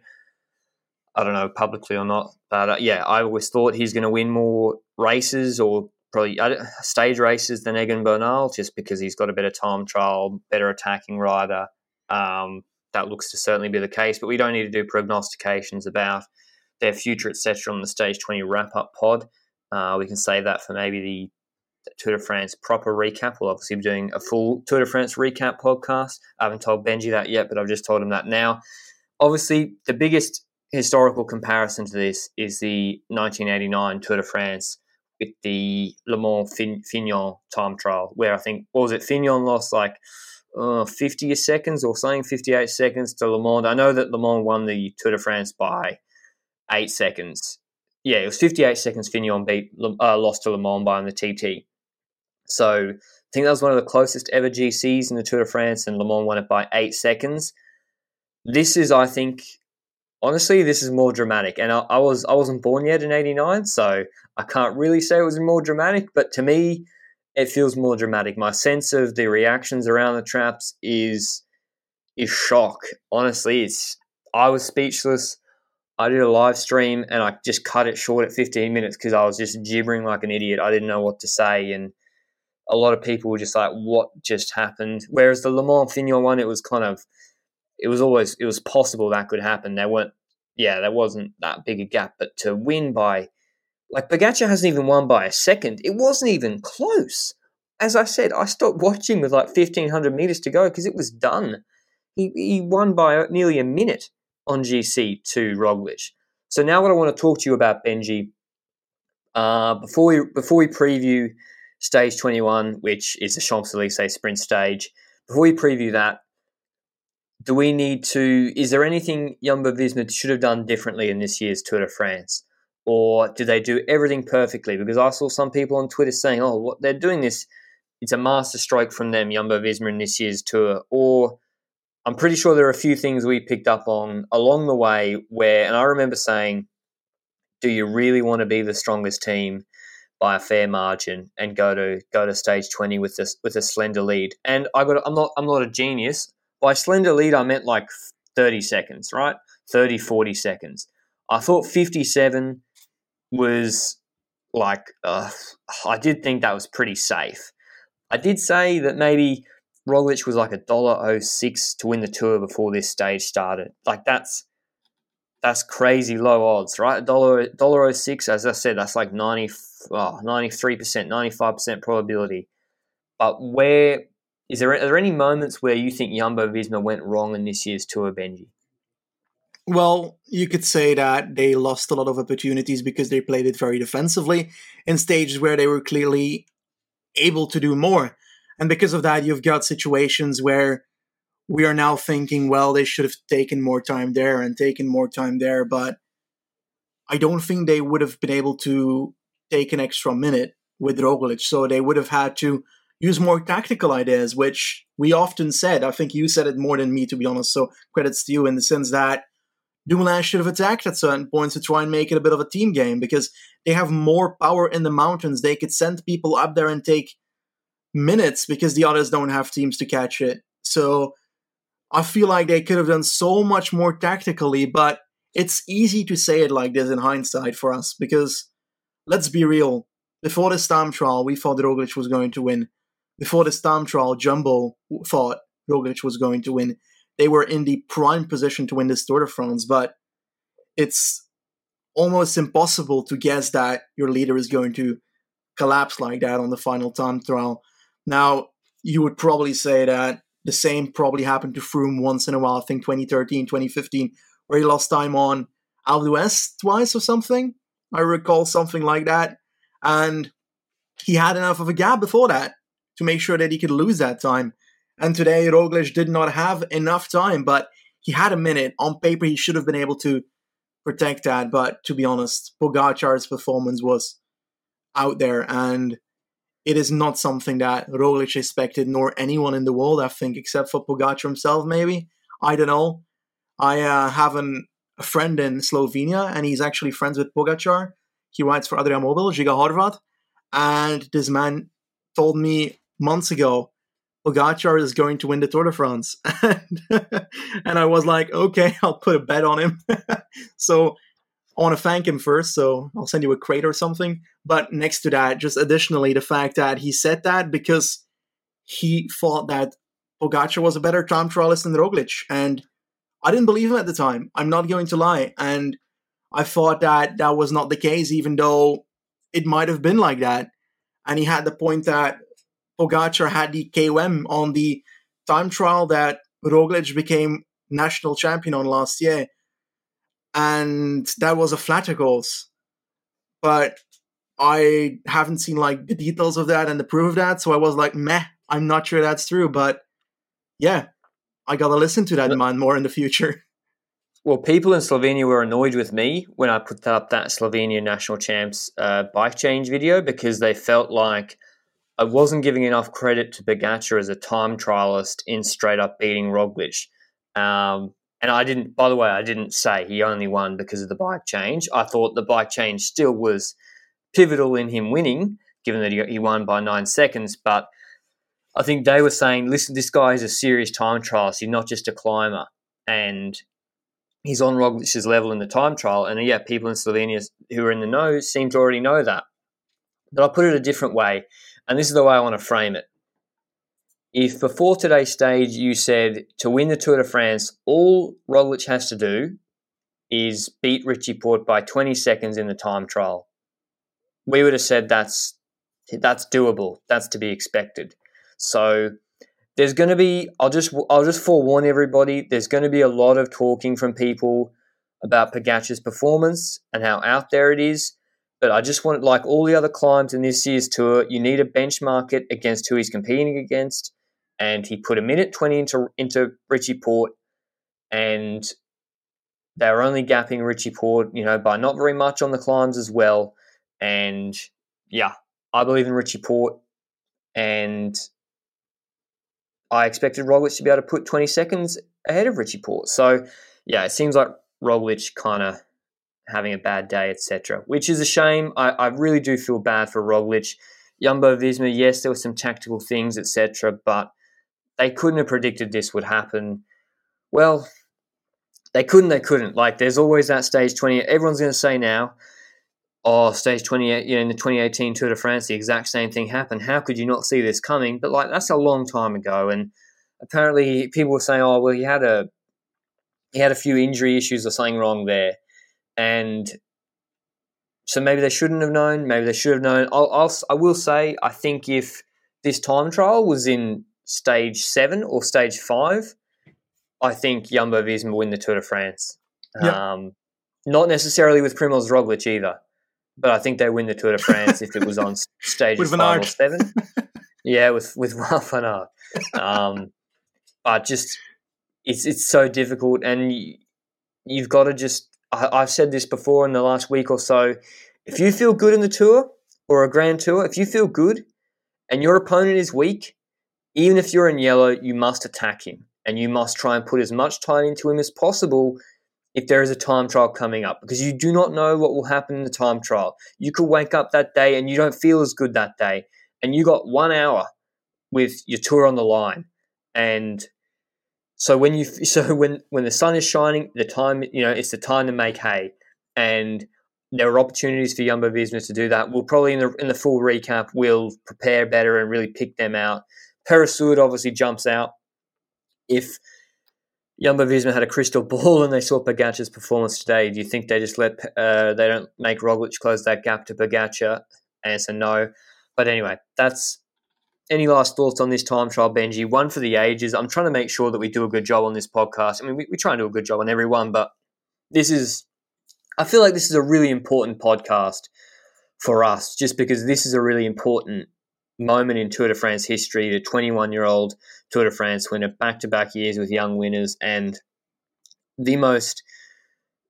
I don't know publicly or not, but uh, yeah, I always thought he's going to win more races or probably stage races than Egan Bernal, just because he's got a better time trial, better attacking rider. Um, that looks to certainly be the case, but we don't need to do prognostications about their future, etc., on the Stage 20 wrap up pod. Uh, we can save that for maybe the Tour de France proper recap. We'll obviously be doing a full Tour de France recap podcast. I haven't told Benji that yet, but I've just told him that now. Obviously, the biggest historical comparison to this is the 1989 Tour de France with the LeMond Fignon time trial, where I think, was it, Fignon lost like uh, 50 seconds or something, 58 seconds to LeMond. I know that LeMond won the Tour de France by eight seconds. Yeah, it was 58 seconds Fignon beat, uh, lost to LeMond by in the TT. So I think that was one of the closest ever GCs in the Tour de France, and LeMond won it by eight seconds. This is, I think, honestly, this is more dramatic. And I, I was I wasn't born yet in '89, so I can't really say it was more dramatic. But to me, it feels more dramatic. My sense of the reactions around the traps is is shock. Honestly, it's I was speechless. I did a live stream and I just cut it short at 15 minutes because I was just gibbering like an idiot. I didn't know what to say. And a lot of people were just like, what just happened? Whereas the LeMond Fignon one, it was kind of, it was always, it was possible that could happen. There weren't, yeah, there wasn't that big a gap. But to win by, like, Pogacar hasn't even won by a second. It wasn't even close. As I said, I stopped watching with like 1,500 meters to go because it was done. He, he won by nearly a minute on GC to Roglic. So now what I want to talk to you about, Benji, uh, before we before we preview stage 21, which is the Champs-Élysées sprint stage, before we preview that, do we need to, is there anything Jumbo-Visma should have done differently in this year's Tour de France? Or do they do everything perfectly? Because I saw some people on Twitter saying, oh, what they're doing this, it's a masterstroke from them, Jumbo-Visma in this year's Tour. Or I'm pretty sure there are a few things we picked up on along the way where, and I remember saying, do you really want to be the strongest team by a fair margin and go to go to stage 20 with this with a slender lead? And I got I'm not I'm not a genius. By slender lead I meant like 30 seconds, right? 30 40 seconds. I thought 57 was like uh, I did think that was pretty safe. I did say that maybe Roglic was like a dollar oh six to win the tour before this stage started. Like that's that's crazy low odds, right? Dollar dollar oh six, as I said, that's like 90, 93 percent, ninety five percent probability. But where is there? Are there any moments where you think Jumbo Visma went wrong in this year's tour, Benji? Well, you could say that they lost a lot of opportunities because they played it very defensively in stages where they were clearly able to do more. And because of that, you've got situations where we are now thinking, well, they should have taken more time there and taken more time there. But I don't think they would have been able to take an extra minute with Roglic. So they would have had to use more tactical ideas, which we often said. I think you said it more than me, to be honest. So credits to you in the sense that Dumoulin should have attacked at certain points to try and make it a bit of a team game because they have more power in the mountains. They could send people up there and take minutes because the others don't have teams to catch it. So I feel like they could have done so much more tactically, but it's easy to say it like this in hindsight for us because let's be real. Before the Storm trial, we thought Roglic was going to win. Before the Storm trial, Jumbo thought Roglic was going to win they were in the prime position to win this Tour de France, but it's almost impossible to guess that your leader is going to collapse like that on the final time trial. Now, you would probably say that the same probably happened to Froome once in a while, I think 2013, 2015, where he lost time on d'Huez twice or something. I recall something like that. And he had enough of a gap before that to make sure that he could lose that time. And today, Roglic did not have enough time, but he had a minute. On paper, he should have been able to protect that. But to be honest, Pogacar's performance was out there, and it is not something that Roglic expected, nor anyone in the world, I think, except for Pogacar himself, maybe. I don't know. I uh, have an, a friend in Slovenia, and he's actually friends with Pogacar. He writes for Adria Mobil, Žiga Horvat. And this man told me months ago Pogacar is going to win the Tour de France. and, and I was like, okay, I'll put a bet on him. so I want to thank him first. So I'll send you a crate or something. But next to that, just additionally, the fact that he said that because he thought that Pogacar was a better time trialist than Roglic. And I didn't believe him at the time. I'm not going to lie. And I thought that that was not the case, even though it might have been like that. And he had the point that Pogacar had the KOM on the time trial that Roglic became national champion on last year. And that was a flatter course. But I haven't seen like the details of that and the proof of that. So I was like, meh, I'm not sure that's true. But yeah, I gotta listen to that man more in the future. Well, people in Slovenia were annoyed with me when I put up that Slovenia national champs uh, bike change video because they felt like I wasn't giving enough credit to Pogacar as a time trialist in straight up beating Roglic. Um, and I didn't, by the way, I didn't say he only won because of the bike change. I thought the bike change still was pivotal in him winning, given that he, he won by nine seconds. But I think they were saying, listen, this guy is a serious time trialist. He's not just a climber. And he's on Roglic's level in the time trial. And yeah, people in Slovenia who are in the know seem to already know that. But I'll put it a different way and this is the way I want to frame it. If before today's stage you said to win the Tour de France, all Roglic has to do is beat Richie Porte by 20 seconds in the time trial, we would have said that's that's doable. That's to be expected. So there's going to be I'll just I'll just forewarn everybody. There's going to be a lot of talking from people about Pogacar's performance and how out there it is. But I just want, like all the other climbs in this year's tour, you need to benchmark it against who he's competing against. And he put a minute 20 into, into Richie Porte, and they were only gapping Richie Porte, you know, by not very much on the climbs as well. And yeah, I believe in Richie Porte, and I expected Roglic to be able to put 20 seconds ahead of Richie Porte. So yeah, it seems like Roglic kind of having a bad day, etc. Which is a shame. I, I really do feel bad for Roglic. Jumbo Visma, yes, there were some tactical things, etc., but they couldn't have predicted this would happen. Well, they couldn't, they couldn't. Like, there's always that stage 20. Everyone's going to say now, oh, stage 28, you know, in the 2018 Tour de France, the exact same thing happened. How could you not see this coming? But like, that's a long time ago. And apparently people were saying, oh, well, he had a, he had a few injury issues or something wrong there. And so maybe they shouldn't have known. Maybe they should have known. I'll, I'll, I will say, I think if this time trial was in stage seven or stage five, I think Jumbo Visma win the Tour de France. Yep. Um, not necessarily with Primoz Roglic either but I think they win the Tour de France if it was on stage five or seven. yeah, with with van Aert. Um, but just it's it's so difficult, and you, have got to just. I, I've said this before in the last week or so. If you feel good in the tour or a Grand Tour, if you feel good, and your opponent is weak, even if you're in yellow, you must attack him, and you must try and put as much time into him as possible if there is a time trial coming up because you do not know what will happen in the time trial. You could wake up that day and you don't feel as good that day, and you got one hour with your tour on the line, and so when you so when when the sun is shining, the time you know it's the time to make hay, and there are opportunities for Jumbo Visma to do that. We'll probably in the in the full recap we'll prepare better and really pick them out. Peyresourde obviously jumps out if Jumbo Visma had a crystal ball and they saw Pogacar's performance today. Do you think they just let uh, they don't make Roglic close that gap to Pogacar? Answer no. But anyway, that's any last thoughts on this time trial, Benji? One for the ages. I'm trying to make sure that we do a good job on this podcast. I mean, we, we try and do a good job on everyone, but this is, I feel like this is a really important podcast for us just because this is a really important moment in Tour de France history. The 21 year old Tour de France winner, back to back years with young winners, and the most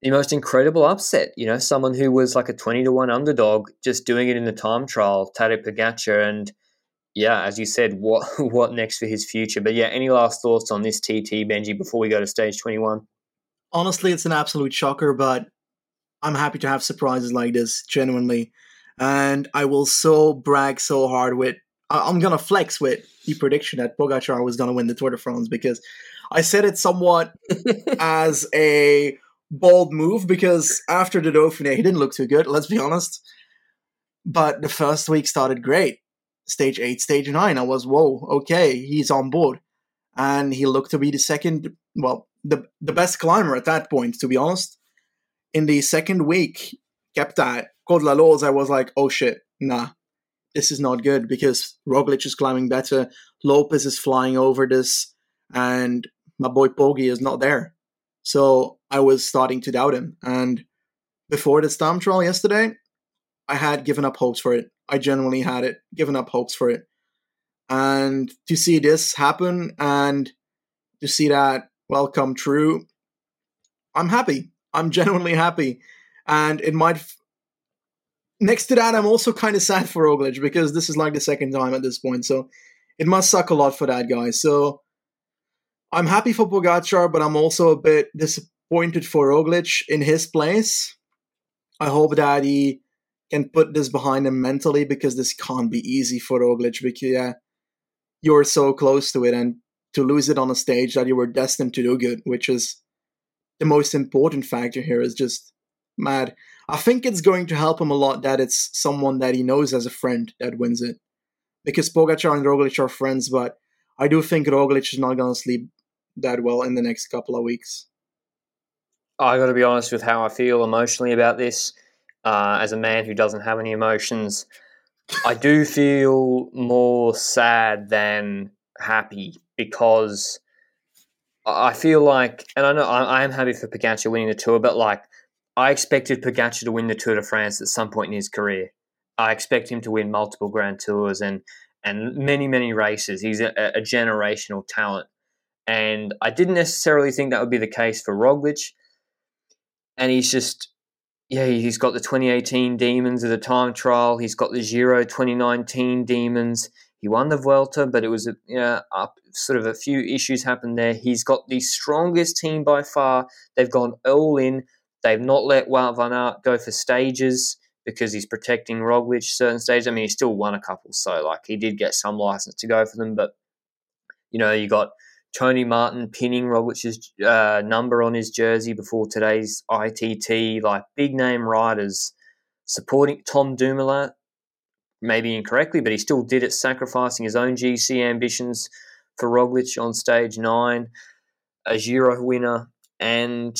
the most incredible upset. You know, someone who was like a 20 to 1 underdog just doing it in the time trial, Tadej Pogacar. And yeah, as you said, what what next for his future? But yeah, any last thoughts on this TT, Benji, before we go to stage 21? Honestly, it's an absolute shocker, but I'm happy to have surprises like this, genuinely and I will so brag so hard with. I'm gonna flex with the prediction that Pogacar was gonna win the Tour de France because I said it somewhat as a bold move because after the Dauphiné he didn't look too good. Let's be honest. But the first week started great. Stage eight, stage nine, I was whoa, okay, he's on board, and he looked to be the second, well, the the best climber at that point. To be honest, in the second week, kept that Col de la Loze, I was like, oh shit, nah, this is not good because Roglic is climbing better, Lopez is flying over this, and my boy Pogi is not there. So I was starting to doubt him. And before the Storm trial yesterday, I had given up hopes for it. I genuinely had it, given up hopes for it. And to see this happen and to see that well come true, I'm happy. I'm genuinely happy. And it might next to that, I'm also kind of sad for Roglic because this is like the second time at this point. So it must suck a lot for that guy. So I'm happy for Pogacar, but I'm also a bit disappointed for Roglic in his place. I hope that he can put this behind him mentally because this can't be easy for Roglic because yeah, you're so close to it and to lose it on a stage that you were destined to do good, which is the most important factor here, is just mad. I think it's going to help him a lot that it's someone that he knows as a friend that wins it. Because Pogacar and Roglic are friends, but I do think Roglic is not going to sleep that well in the next couple of weeks. I got to be honest with how I feel emotionally about this. Uh, as a man who doesn't have any emotions, I do feel more sad than happy because I feel like, and I know I, I am happy for Pogacar winning the tour, but like I expected Pogacar to win the Tour de France at some point in his career. I expect him to win multiple Grand Tours and and many many races. He's a, a generational talent, and I didn't necessarily think that would be the case for Roglic. And he's just, yeah, he's got the 2018 demons of the time trial. He's got the Giro 2019 demons. He won the Vuelta, but it was a, you know, up, sort of a few issues happened there. He's got the strongest team by far. They've gone all in. They've not let Wout van Aert go for stages because he's protecting Roglic certain stages. I mean, he still won a couple, so like he did get some license to go for them. But you know, you got Tony Martin pinning Roglic's uh, number on his jersey before today's ITT. Like big name riders supporting Tom Dumoulin, maybe incorrectly, but he still did it, sacrificing his own GC ambitions for Roglic on stage nine, a Giro winner, and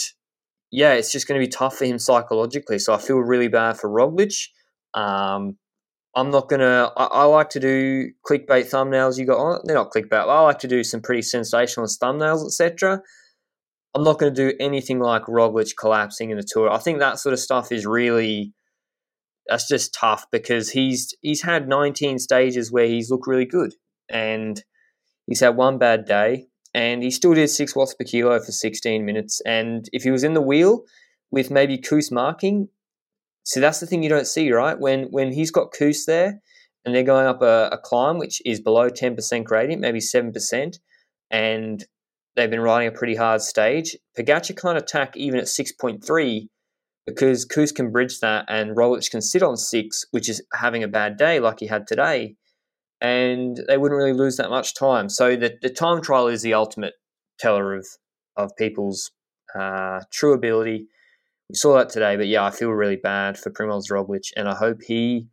yeah, it's just going to be tough for him psychologically. So I feel really bad for Roglic. Um, I'm not gonna. I, I, like to do clickbait thumbnails. You got on. Oh, they're not clickbait. I like to do some pretty sensationalist thumbnails, etc. I'm not going to do anything like Roglic collapsing in the tour. I think that sort of stuff is really that's just tough because he's he's had 19 stages where he's looked really good and he's had one bad day and he still did six watts per kilo for 16 minutes. And if he was in the wheel with maybe Kuss marking, see that's the thing you don't see, right? When when he's got Kuss there and they're going up a, a climb which is below 10% gradient, maybe 7%, and they've been riding a pretty hard stage, Pogacar can't attack even at 6.3 because Kuss can bridge that and Roglic can sit on six, which is having a bad day like he had today, and they wouldn't really lose that much time. So the, the time trial is the ultimate teller of of people's uh, true ability. We saw that today, but yeah, I feel really bad for Primoz Roglic, and I hope he.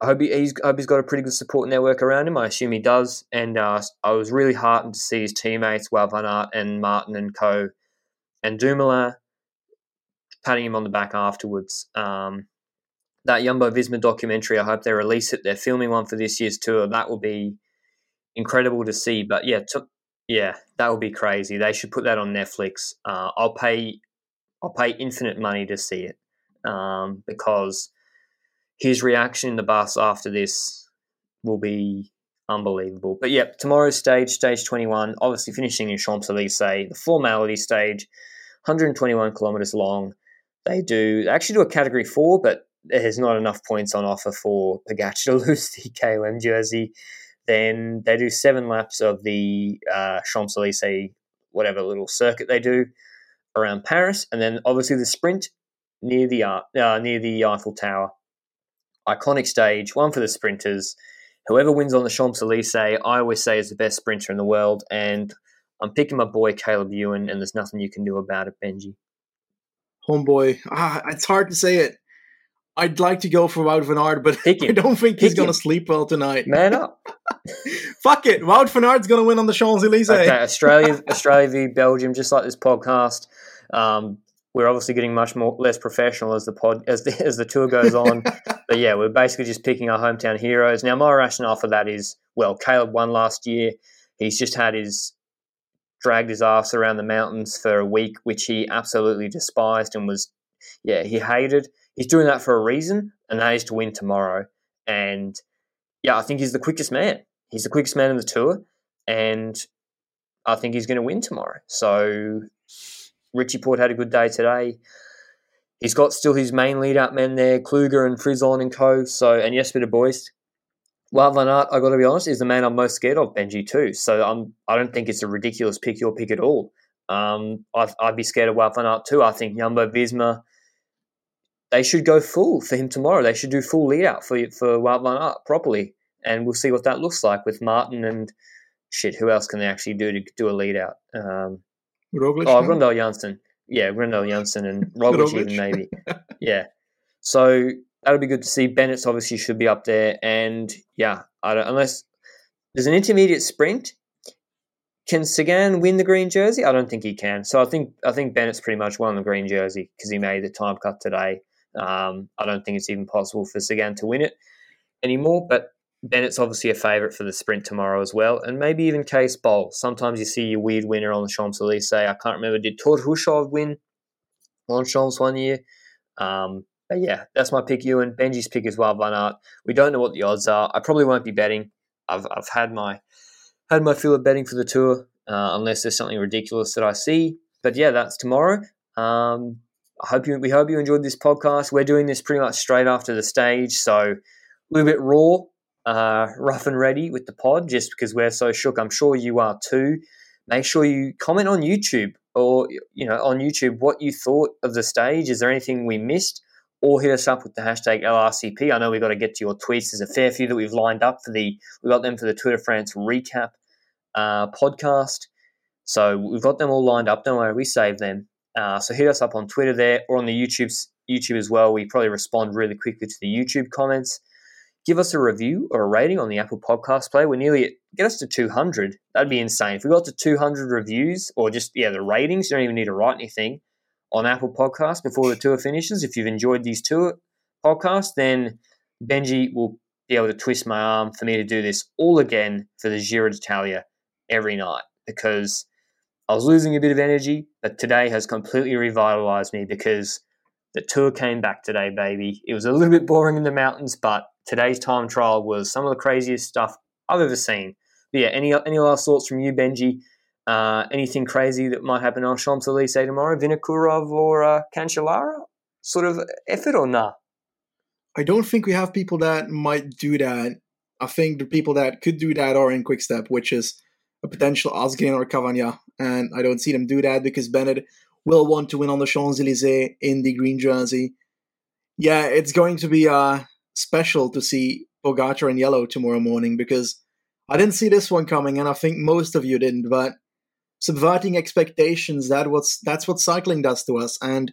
I hope, he, he's, I hope he's got a pretty good support network around him. I assume he does. And uh, I was really heartened to see his teammates, Wout van and Martin and co. and Dumoulin patting him on the back afterwards. Um, that Jumbo Visma documentary, I hope they release it. They're filming one for this year's tour. That will be incredible to see. But yeah, to, yeah, that would be crazy. They should put that on Netflix. Uh, I'll pay, I'll pay infinite money to see it um, because his reaction in the bus after this will be unbelievable. But yeah, tomorrow's stage, stage 21, obviously finishing in Champs Elysees, the formality stage, 121 kilometers long. They do they actually do a category four, but there's not enough points on offer for Pogacar to lose the KOM jersey. Then they do seven laps of the uh, Champs Elysees, whatever little circuit they do around Paris, and then obviously the sprint near the uh, uh, near the Eiffel Tower. Iconic stage, one for the sprinters. Whoever wins on the Champs Elysees, I always say is the best sprinter in the world, and I'm picking my boy Caleb Ewan, and there's nothing you can do about it, Benji homeboy. Ah, it's hard to say it. I'd like to go for Wout van Aert, but I don't think he's going to sleep well tonight. Man up. Fuck it. Wout van Aert's going to win on the Champs Elysees. Okay, Australia, Australia v Belgium, just like this podcast. Um, we're obviously getting much more less professional as the pod as the as the tour goes on. but yeah, we're basically just picking our hometown heroes. Now, my rationale for that is well, Caleb won last year. He's just had his dragged his ass around the mountains for a week, which he absolutely despised and was, yeah, he hated. He's doing that for a reason, and that is to win tomorrow. And yeah, I think he's the quickest man. He's the quickest man in the tour, and I think he's going to win tomorrow. So Richie Porte had a good day today. He's got still his main lead out men there, Kluge and Frison and co. So and Jesper de Buyst. Well, Van Aert, I got to be honest, is the man I'm most scared of, Benji too. So I'm, I don't think it's a ridiculous pick your pick at all. Um, I'd, I'd, be scared of Van Aert too. I think Jumbo Visma, they should go full for him tomorrow. They should do full lead out for for Van Aert properly, and we'll see what that looks like with Martin and shit. Who else can they actually do to do a lead out? Um, Roglic, oh, Grøndahl Jansen. Yeah, Grøndahl Jansen and Roglic, Roglic. even maybe. yeah. So that'll be good to see. Bennett's obviously should be up there, and yeah, I don't, unless there's an intermediate sprint. Can Sagan win the green jersey? I don't think he can. So I think I think Bennett's pretty much won the green jersey because he made the time cut today. Um, I don't think it's even possible for Sagan to win it anymore. But Bennett's obviously a favourite for the sprint tomorrow as well, and maybe even Cees Bol. Sometimes you see your weird winner on the Champs Elysees. I can't remember. Did Thor Hushovd win on Champs one year? Um, but yeah, that's my pick. You and Benji's pick as well, Van Aert. We don't know what the odds are. I probably won't be betting. I've, I've had my had my fill of betting for the tour, uh, unless there's something ridiculous that I see. But yeah, that's tomorrow. Um, I hope you we hope you enjoyed this podcast. We're doing this pretty much straight after the stage, so a little bit raw, uh, rough and ready with the pod, just because we're so shook. I'm sure you are too. Make sure you comment on YouTube or you know on YouTube what you thought of the stage. Is there anything we missed? or hit us up with the hashtag LRCP. I know we've got to get to your tweets. There's a fair few that we've lined up for the, we got them for the de France recap uh, podcast. So we've got them all lined up. Don't worry, we saved them. Uh, so hit us up on Twitter there or on the YouTube YouTube as well. We probably respond really quickly to the YouTube comments. Give us a review or a rating on the Apple Podcast Play. We're nearly at, get us to 200. That'd be insane. If we got to 200 reviews or just, yeah, the ratings, you don't even need to write anything on Apple Podcasts before the tour finishes. If you've enjoyed these tour podcasts, then Benji will be able to twist my arm for me to do this all again for the Giro d'Italia every night because I was losing a bit of energy, but today has completely revitalized me because the tour came back today, baby. It was a little bit boring in the mountains, but today's time trial was some of the craziest stuff I've ever seen. But yeah, any any last thoughts from you, Benji? Uh, anything crazy that might happen on Champs Elysees tomorrow? Vinokurov or uh, Cancellara? Sort of effort or nah? I don't think we have people that might do that. I think the people that could do that are in Quick Step, which is a potential Asgreen or Cavagna. And I don't see them do that because Bennett will want to win on the Champs Elysees in the green jersey. Yeah, it's going to be uh, special to see Pogacar in yellow tomorrow morning because I didn't see this one coming, and I think most of you didn't. But subverting expectations that what's that's what cycling does to us, and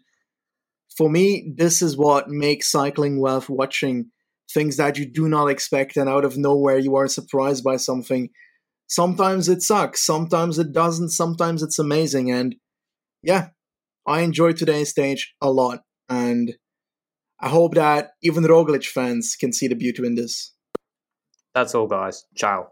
for me, this is what makes cycling worth watching. Things that you do not expect, and out of nowhere, you are surprised by something. Sometimes it sucks, sometimes it doesn't, sometimes it's amazing. And yeah, I enjoyed today's stage a lot. And I hope that even Roglic fans can see the beauty in this. That's all, guys. Ciao.